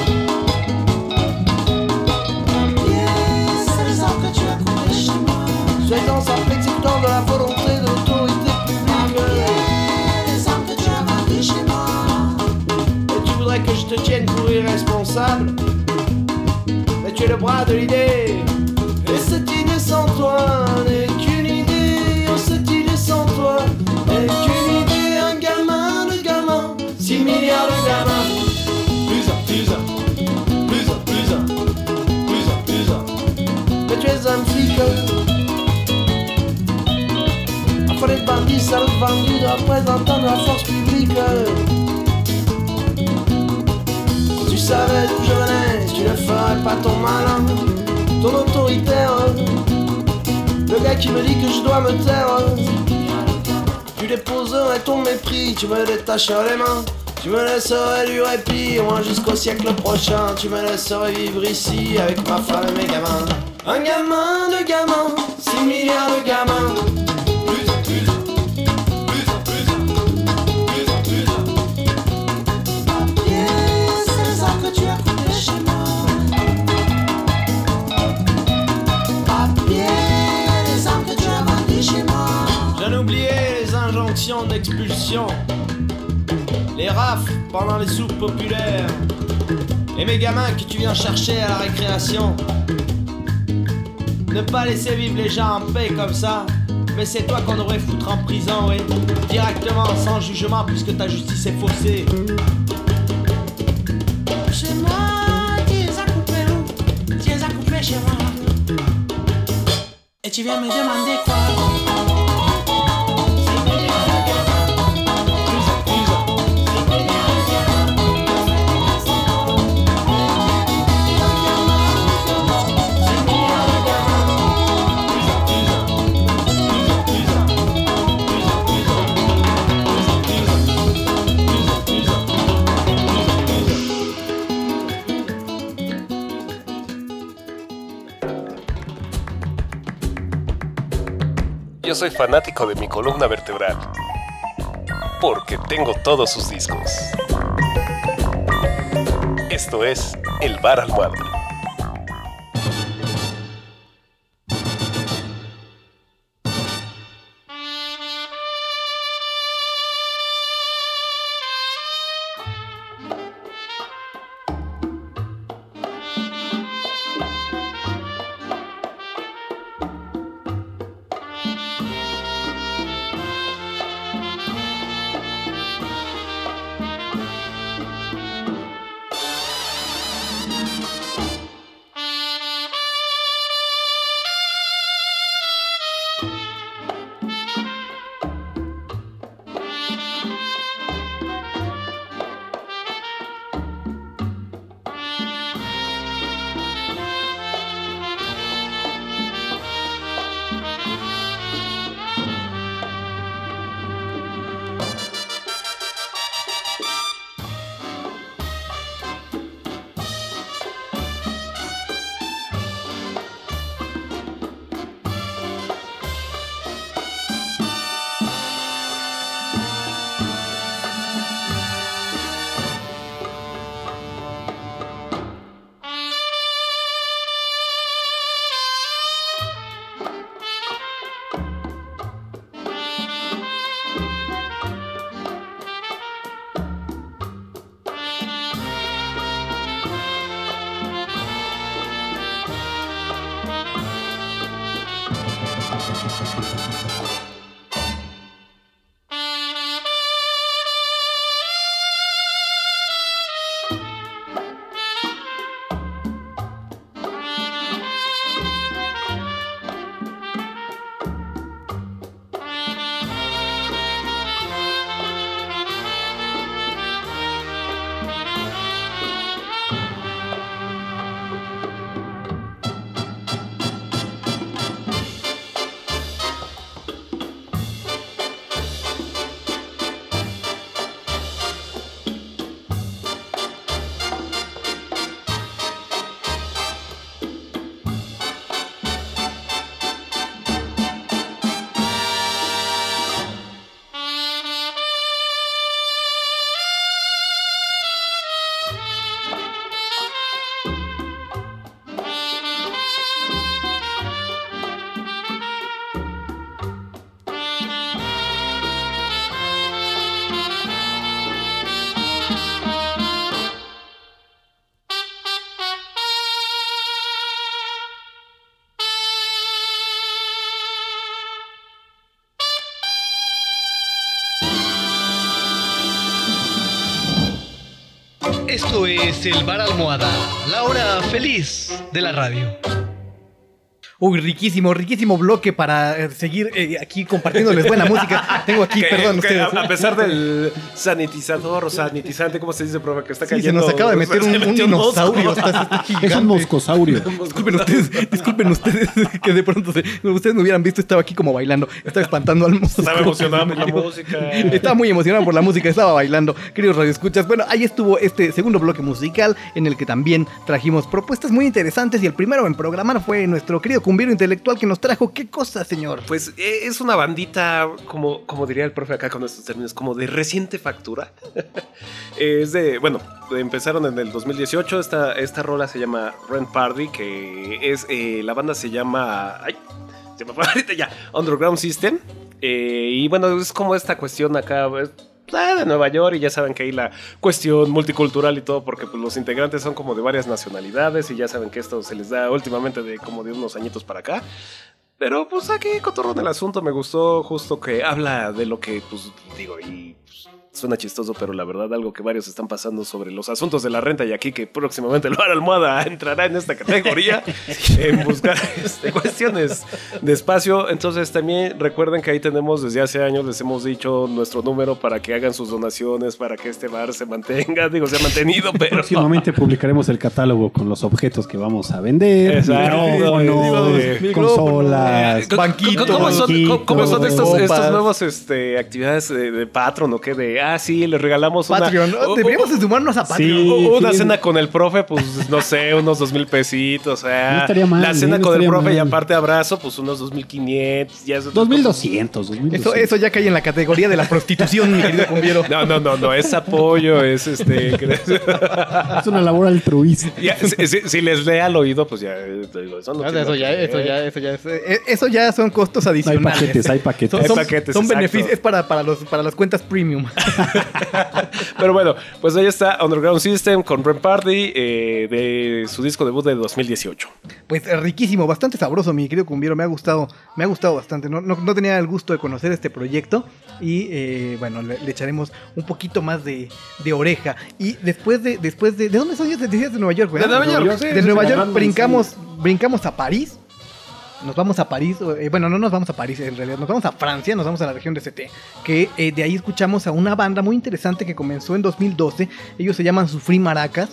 Sois-en simple exécutant de la volonté de l'autorité publique Les armes que tu as vendues chez moi. Et tu voudrais que je te tienne pour irresponsable. Mais tu es le bras de l'idée. Et cette idée sans toi n'est qu'une idée. Oh cette idée sans toi n'est qu'une idée. Un gamin de gamin. 6 milliards de gamins. Plus un, plus un. Plus un, plus un. Plus un, plus un. Mais tu es un flic De bandits, de vendus De représentants de la force publique tu savais d'où je venais Tu ne ferais pas ton malin Ton autoritaire Le gars qui me dit que je dois me taire tu déposerais ton mépris, tu me détacherais les mains, tu me laisserais du répit, au moins jusqu'au siècle prochain, tu me laisserais vivre ici avec ma femme et mes gamins. Un gamin de gamins, 6 milliards de gamins. D'expulsion, les rafles pendant les soupes populaires, et mes gamins que tu viens chercher à la récréation. Ne pas laisser vivre les gens en paix comme ça, mais c'est toi qu'on devrait foutre en prison, oui, directement, sans jugement, puisque ta justice est faussée. Chez moi, tu as coupés où Tu as coupés chez moi. Et tu viens me demander quoi? Yo soy fanático de mi columna vertebral. Porque tengo todos sus discos. Esto es El Bar Almohada. Es el Bar Almohada, la hora feliz de la radio. Uy, riquísimo, riquísimo bloque para eh, seguir eh, aquí compartiéndoles buena música. Tengo aquí, [laughs] Que- perdón, que ustedes. a, a pesar del sanitizador o sanitizante, ¿cómo se dice, profe? Que está Sí, se cayendo. nos acaba de meter un, [laughs] dinosaurio. mosco. está- está [laughs] Es un moscosaurio. Disculpen ustedes, disculpen ustedes que de pronto se- ustedes me hubieran visto, estaba aquí como bailando, estaba espantando al mosco. Estaba emocionado por la música. Estaba muy emocionado por la música, estaba bailando. Queridos radioescuchas, bueno, ahí estuvo este segundo bloque musical en el que también trajimos propuestas muy interesantes y el primero en programar fue nuestro querido cumbiero intelectual que nos trajo qué cosa, señor. Pues eh, es una bandita, como, como diría el profe acá con estos términos, como de reciente factura. [laughs] es de, bueno, empezaron en el 2018. Esta, esta rola se llama Rent Party, que es, eh, la banda se llama, ay, se me fue [laughs] ahorita ya, Underground System. Eh, y bueno, es como esta cuestión acá, ah, de Nueva York y ya saben que hay la cuestión multicultural y todo porque pues, los integrantes son como de varias nacionalidades y ya saben que esto se les da últimamente de como de unos añitos para acá. Pero pues aquí cotorrón el asunto me gustó justo que habla de lo que pues digo y pues, suena chistoso, pero la verdad algo que varios están pasando sobre los asuntos de la renta y aquí que próximamente el bar almohada [laughs] entrará en esta categoría [laughs] en buscar este, cuestiones de espacio. Entonces también recuerden que ahí tenemos desde hace años les hemos dicho nuestro número para que hagan sus donaciones para que este bar se mantenga, digo se ha mantenido, [laughs] pero Próximamente publicaremos el catálogo con los objetos que vamos a vender. Exacto. Micrófonos, Sí. consolas, ¿Cómo- banquitos, ¿Cómo son, cómo- son banquitos, estos, estos copas. nuevos este, actividades de, de Patreon o qué? De, ah, sí, le regalamos una... Patreon, o- o- deberíamos de sumarnos a Patreon. Sí, una sí. cena con el profe, pues no sé, unos dos mil pesitos. O sea, No estaría mal, la cena ¿eh? No con el profe y mal. aparte abrazo, pues unos dos mil quinientos. otra 2200, 2200. Eso, eso ya cae en la categoría de la prostitución, mi querido cumbiero. No, no, no, no, es apoyo, es este. [laughs] Es una labor altruista. ya, si, si- si les lea al oído, pues ya. eh, digo, eso no eso ya, eso ya, eso ya, eh, eso ya son costos Hay adicionales. paquetes, hay paquetes. Son, Hay paquetes, son beneficios, es para, para, los, para las cuentas premium. [laughs] Pero bueno, pues ahí está Underground System con Brent Party eh, de su disco debut de 2018. Pues eh, riquísimo, bastante sabroso, mi querido cumbiero. Me ha gustado, me ha gustado bastante. No, no, no tenía el gusto de conocer este proyecto. Y eh, bueno, le, le echaremos un poquito más de, de oreja. Y después de, después de. ¿De dónde son ellos? Decías de Nueva York, ¿verdad? De Nueva York, sí, De Nueva sí. York brincamos, brincamos a París. Nos vamos a París, eh, bueno, no nos vamos a París en realidad, nos vamos a Francia, nos vamos a la región de CT, que eh, de ahí escuchamos a una banda muy interesante que comenzó en 2012, ellos se llaman Sufrí Maracas,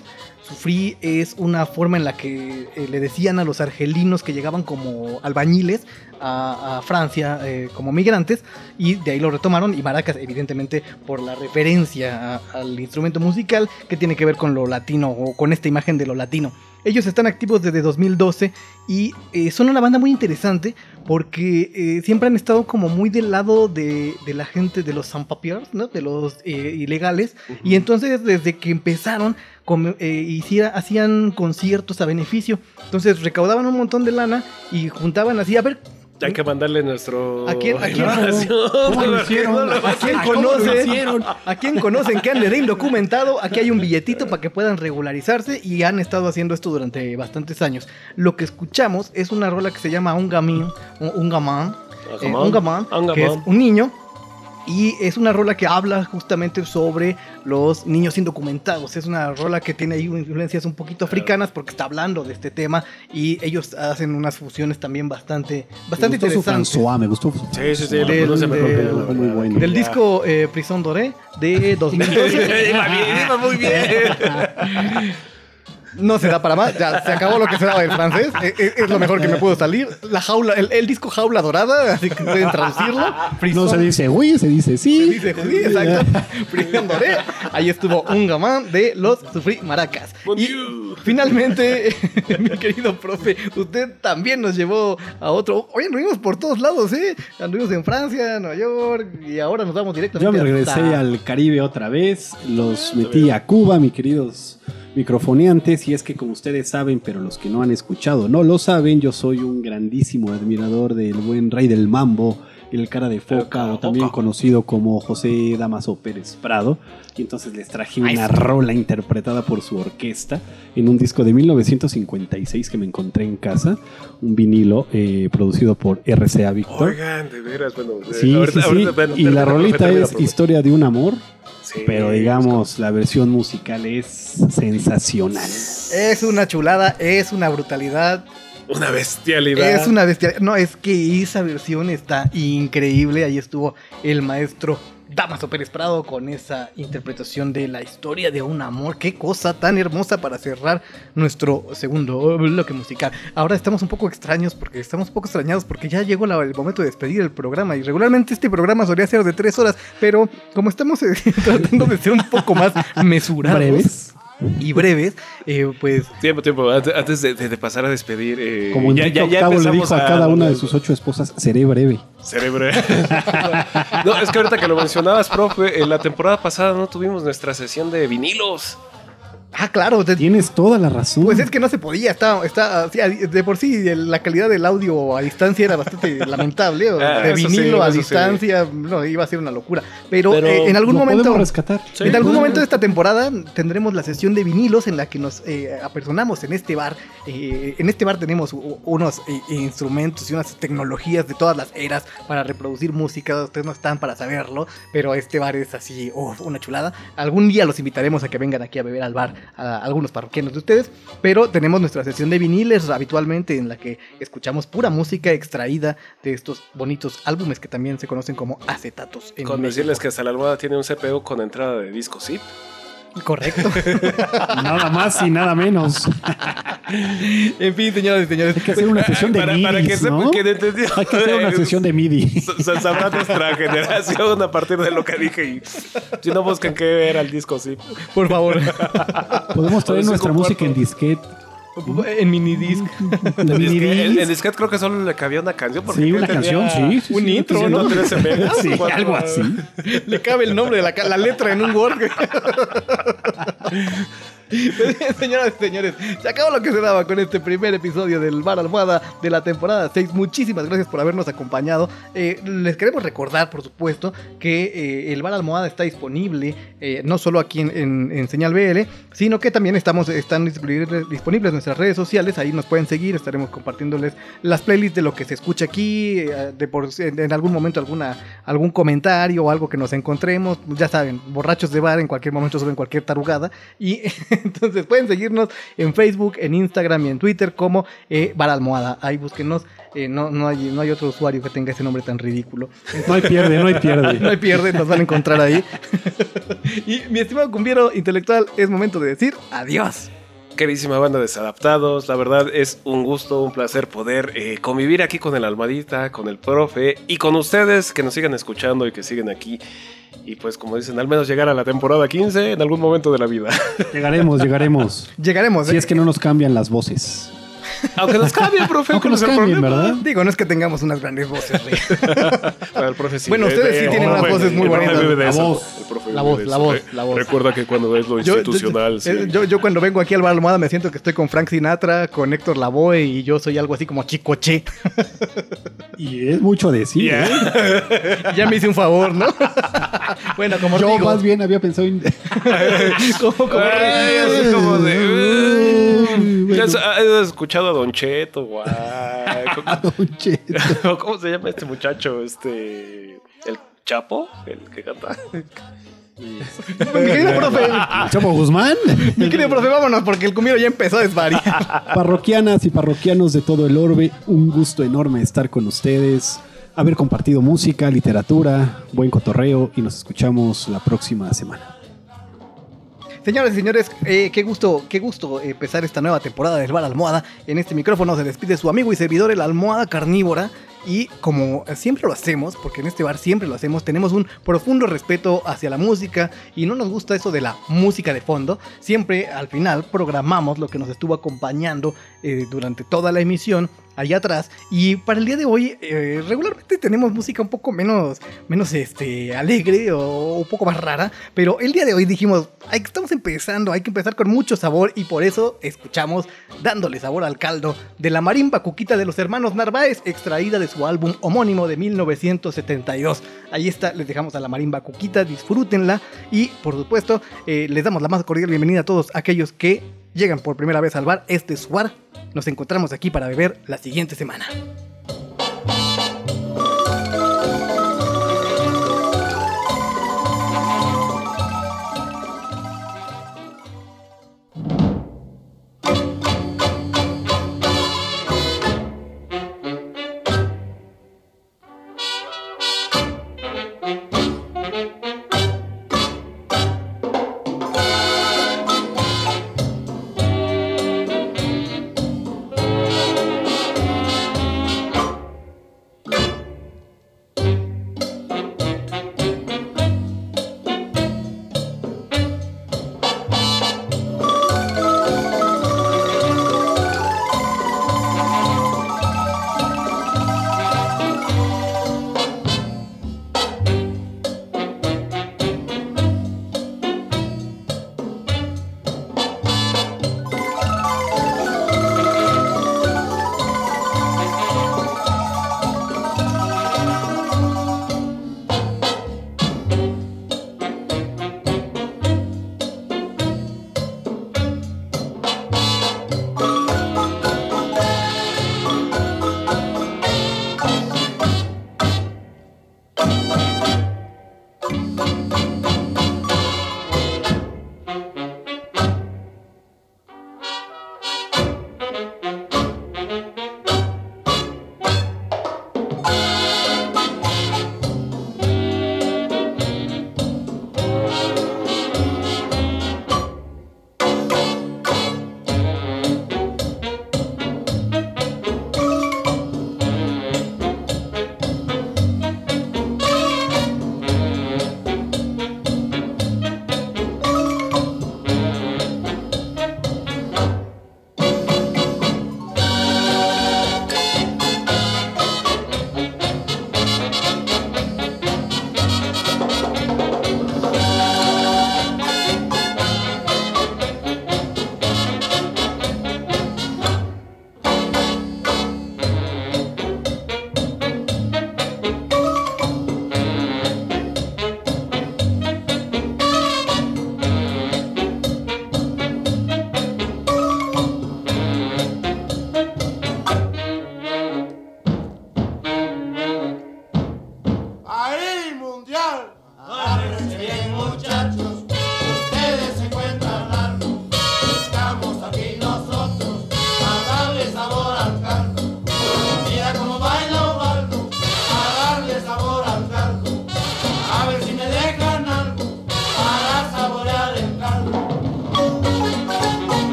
Sufrí es una forma en la que eh, le decían a los argelinos que llegaban como albañiles a, Francia eh, como migrantes y de ahí lo retomaron y Maracas evidentemente por la referencia al instrumento musical que tiene que ver con lo latino o con esta imagen de lo latino. Ellos están activos desde 2012 y eh, son una banda muy interesante porque eh, siempre han estado como muy del lado de, de la gente de los sans-papiers, ¿no? De los eh, ilegales. Y entonces desde que empezaron com- eh, hiciera- hacían conciertos a beneficio. Entonces recaudaban un montón de lana y juntaban así, a ver, Hay que mandarle nuestro. ¿A quién, a quién- [laughs] ¿Cómo lo hicieron? ¿A quién ¿Cómo lo conocen? ¿A quién conocen que ande de indocumentado? Aquí hay un billetito para que puedan regularizarse y han estado haciendo esto durante bastantes años. Lo que escuchamos es una rola que se llama Un Gamín, un, Gamán, eh, Gamán. un Gamán, Un que es un niño. Y es una rola que habla justamente sobre los niños indocumentados. Es una rola que tiene ahí influencias un poquito africanas porque está hablando de este tema y ellos hacen unas fusiones también bastante, bastante me gustó su interesantes. François, me gustó. Sí, sí, sí, Del- del- verdad. muy bueno. Del disco eh, Prison Doré de 2012. Iba bien, iba muy bien. [laughs] No se da para más, ya se acabó lo que se daba del francés. Eh, eh, Es, lo mejor que me pudo salir. La jaula, el, el disco jaula dorada, así que pueden traducirlo. No se dice uy, se dice sí. Se dice judí, exacto. Prison Doré. Ahí estuvo un gamán de los Sufrí Maracas. Y finalmente, [laughs] mi querido profe, usted también nos llevó a otro. Oye, anduvimos por todos lados, ¿eh? Anduvimos en Francia, Nueva York y ahora nos vamos Yo directamente me regresé hasta- al Caribe otra vez, los metí a Cuba, mis queridos microfoneantes, y es que como ustedes saben, pero los que no han escuchado no lo saben, yo soy un grandísimo admirador del buen rey del mambo, el cara de foca, o también conocido como José Damaso Pérez Prado. Y entonces les traje una rola interpretada por su orquesta en un disco de 1956 que me encontré en casa, un vinilo eh, producido por RCA Victor. Oigan, de veras, bueno. Sí, ahorita- sí, sí. ahorita- bueno, y la rolita es. Historia de un amor, Sí, pero digamos, la versión musical es sensacional. Es una chulada, es una brutalidad. Una bestialidad. Es una bestia. No, es que esa versión está increíble. Ahí estuvo el maestro Damaso Pérez Prado con esa interpretación de la historia de un amor. Qué cosa tan hermosa para cerrar nuestro segundo bloque musical. Ahora estamos un poco extraños porque estamos un poco extrañados porque ya llegó la- el momento de despedir el programa. Y regularmente este programa solía ser de tres horas, pero como estamos eh, [laughs] tratando de ser un poco más mesurados Breves. y breves, eh, pues Tiempo, tiempo. Antes, de, pasar a despedir. eh, Como ya, ya, ya Octavo le empezamos dijo a cada una de sus ocho esposas, seré breve. Cerebro. [laughs] no, es que ahorita que lo mencionabas, profe, en la temporada pasada no tuvimos nuestra sesión de vinilos. Ah, claro. Tienes toda la razón. Pues es que no se podía, está, está, sí, a- de por sí la calidad del audio a distancia era bastante [laughs] lamentable, Ah, de vinilo sí, a sí. distancia, no, iba a ser una locura. Pero, Pero eh, en algún lo momento, rescatar. en algún momento de esta temporada tendremos la sesión de vinilos en la que nos eh, apersonamos en este bar. Eh, en este bar tenemos unos eh, instrumentos y unas tecnologías de todas las eras para reproducir música. Ustedes no están para saberlo, pero este bar es así, uf, una chulada. Algún día los invitaremos a que vengan aquí a beber al bar a algunos parroquianos de ustedes, pero tenemos nuestra sesión de viniles habitualmente en la que escuchamos pura música extraída de estos bonitos álbumes que también se conocen como acetatos. en Con México. decirles que hasta la almohada tiene un CPU con entrada de disco zip. Correcto. [laughs] Nada más y nada menos. en fin, señoras y señores. Hay que hacer una sesión de Para, MIDI, para que sepan ¿no? que. Hay que hacer una sesión de MIDI. [laughs] Sabrá nuestra generación a partir de lo que dije. Y si no buscan qué era el disco zip. Por favor. Podemos traer nuestra música en disquete. [laughs] En minidisc. En disquete creo que solo le cabía una canción. Porque Sí, una canción, sí, sí, un sí, intro, ¿no? 113 megas. [laughs] Sí, cuatro- algo así. [laughs] Le cabe el nombre de la, la letra en un Word. [laughs] Señoras y señores, se acabó lo que se daba con este primer episodio del Bar Almohada de la temporada 6. Muchísimas gracias por habernos acompañado. Eh, les queremos recordar, por supuesto, que eh, el Bar Almohada está disponible eh, no solo aquí en, en- Señal BL, sino que también estamos, están disponibles, disponibles nuestras redes sociales. Ahí nos pueden seguir, estaremos compartiéndoles las playlists de lo que se escucha aquí, de por, en, en algún momento alguna, algún comentario o algo que nos encontremos. Ya saben, borrachos de bar en cualquier momento suben cualquier tarugada. Y [laughs] [laughs] entonces pueden seguirnos en Facebook, en Instagram y en Twitter como eh, Bar Almohada. Ahí búsquenos. eh, no, no, hay, no hay otro usuario que tenga ese nombre tan ridículo. No hay pierde, no hay pierde. [laughs] no hay pierde, nos van a encontrar ahí. [laughs] y mi estimado cumbiero intelectual, es momento de decir adiós. Queridísima banda de Desadaptados, la verdad es un gusto, un placer poder eh, convivir aquí con el Almadita, con el profe y con ustedes que nos sigan escuchando y que siguen aquí. Y pues como dicen, al menos llegar a la temporada 15 en algún momento de la vida. Llegaremos, llegaremos. Llegaremos. Si ¿eh? es que no nos cambian las voces. Aunque nos cambien, profe. Aunque ¿cuál nos cambien? ¿verdad? Digo, no es que tengamos unas grandes voces. Bueno, [laughs] el profe sí Bueno, ustedes de- sí tienen el unas profe- voces muy bonitas. La voz, la voz, la voz, Re- la voz. Recuerda que cuando es lo Yo- yo- institucional, sí. eh, Yo, yo cuando vengo aquí al Bar Almohada me siento que estoy con Frank Sinatra, con Héctor Lavoe y yo soy algo así como Chicoche. Y es mucho decir. Ya. ¿eh? [laughs] ya me hice un favor, ¿no? [laughs] bueno, como Yo digo, más bien había pensado en. como, como- Ay, así como de. ¿Ya has, has escuchado a Don Cheto? Guay. [laughs] Don Cheto. [laughs] ¿Cómo se llama este muchacho? Este. ¿El Chapo? El que canta. Mi querido [laughs] profe, Chapo Guzmán. mi querido profe, vámonos porque el cumbiero ya empezó a desvariar. Parroquianas y parroquianos de todo el orbe, un gusto enorme estar con ustedes, haber compartido música, literatura, buen cotorreo y nos escuchamos la próxima semana. Señoras y señores, eh, qué gusto, qué gusto empezar esta nueva temporada del Bar Almohada. En este micrófono se despide su amigo y servidor, el Almohada Carnívora. Y como siempre lo hacemos, porque en este bar siempre lo hacemos, tenemos un profundo respeto hacia la música y no nos gusta eso de la música de fondo. Siempre al final programamos lo que nos estuvo acompañando eh, durante toda la emisión allá atrás. Y para el día de hoy, eh, regularmente tenemos música un poco menos, menos este, alegre o un poco más rara. Pero el día de hoy dijimos, "Ay, estamos empezando, hay que empezar con mucho sabor. Y por eso escuchamos Dándole sabor al caldo de la marimba cuquita de los hermanos Narváez, extraída de su álbum homónimo de 1972. Ahí está, les dejamos a la marimba cuquita, disfrútenla. Y por supuesto, eh, les damos la más cordial bienvenida a todos aquellos que llegan por primera vez al bar. Este es bar. Nos encontramos aquí para beber la siguiente semana.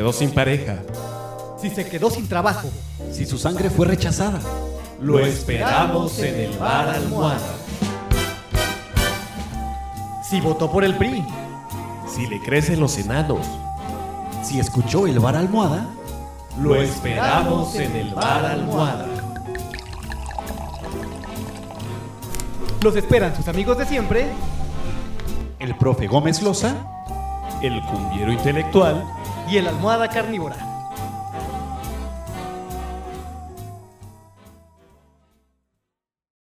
Quedó sin pareja, Si se quedó sin trabajo, Si su sangre fue rechazada. lo esperamos en el bar almohada. si votó por el PRI, Si le crecen los enanos, Si escuchó el bar almohada. lo esperamos en el bar almohada. los esperan sus amigos de siempre. El profe Gómez Loza. El cumbiero intelectual y el almohada carnívora.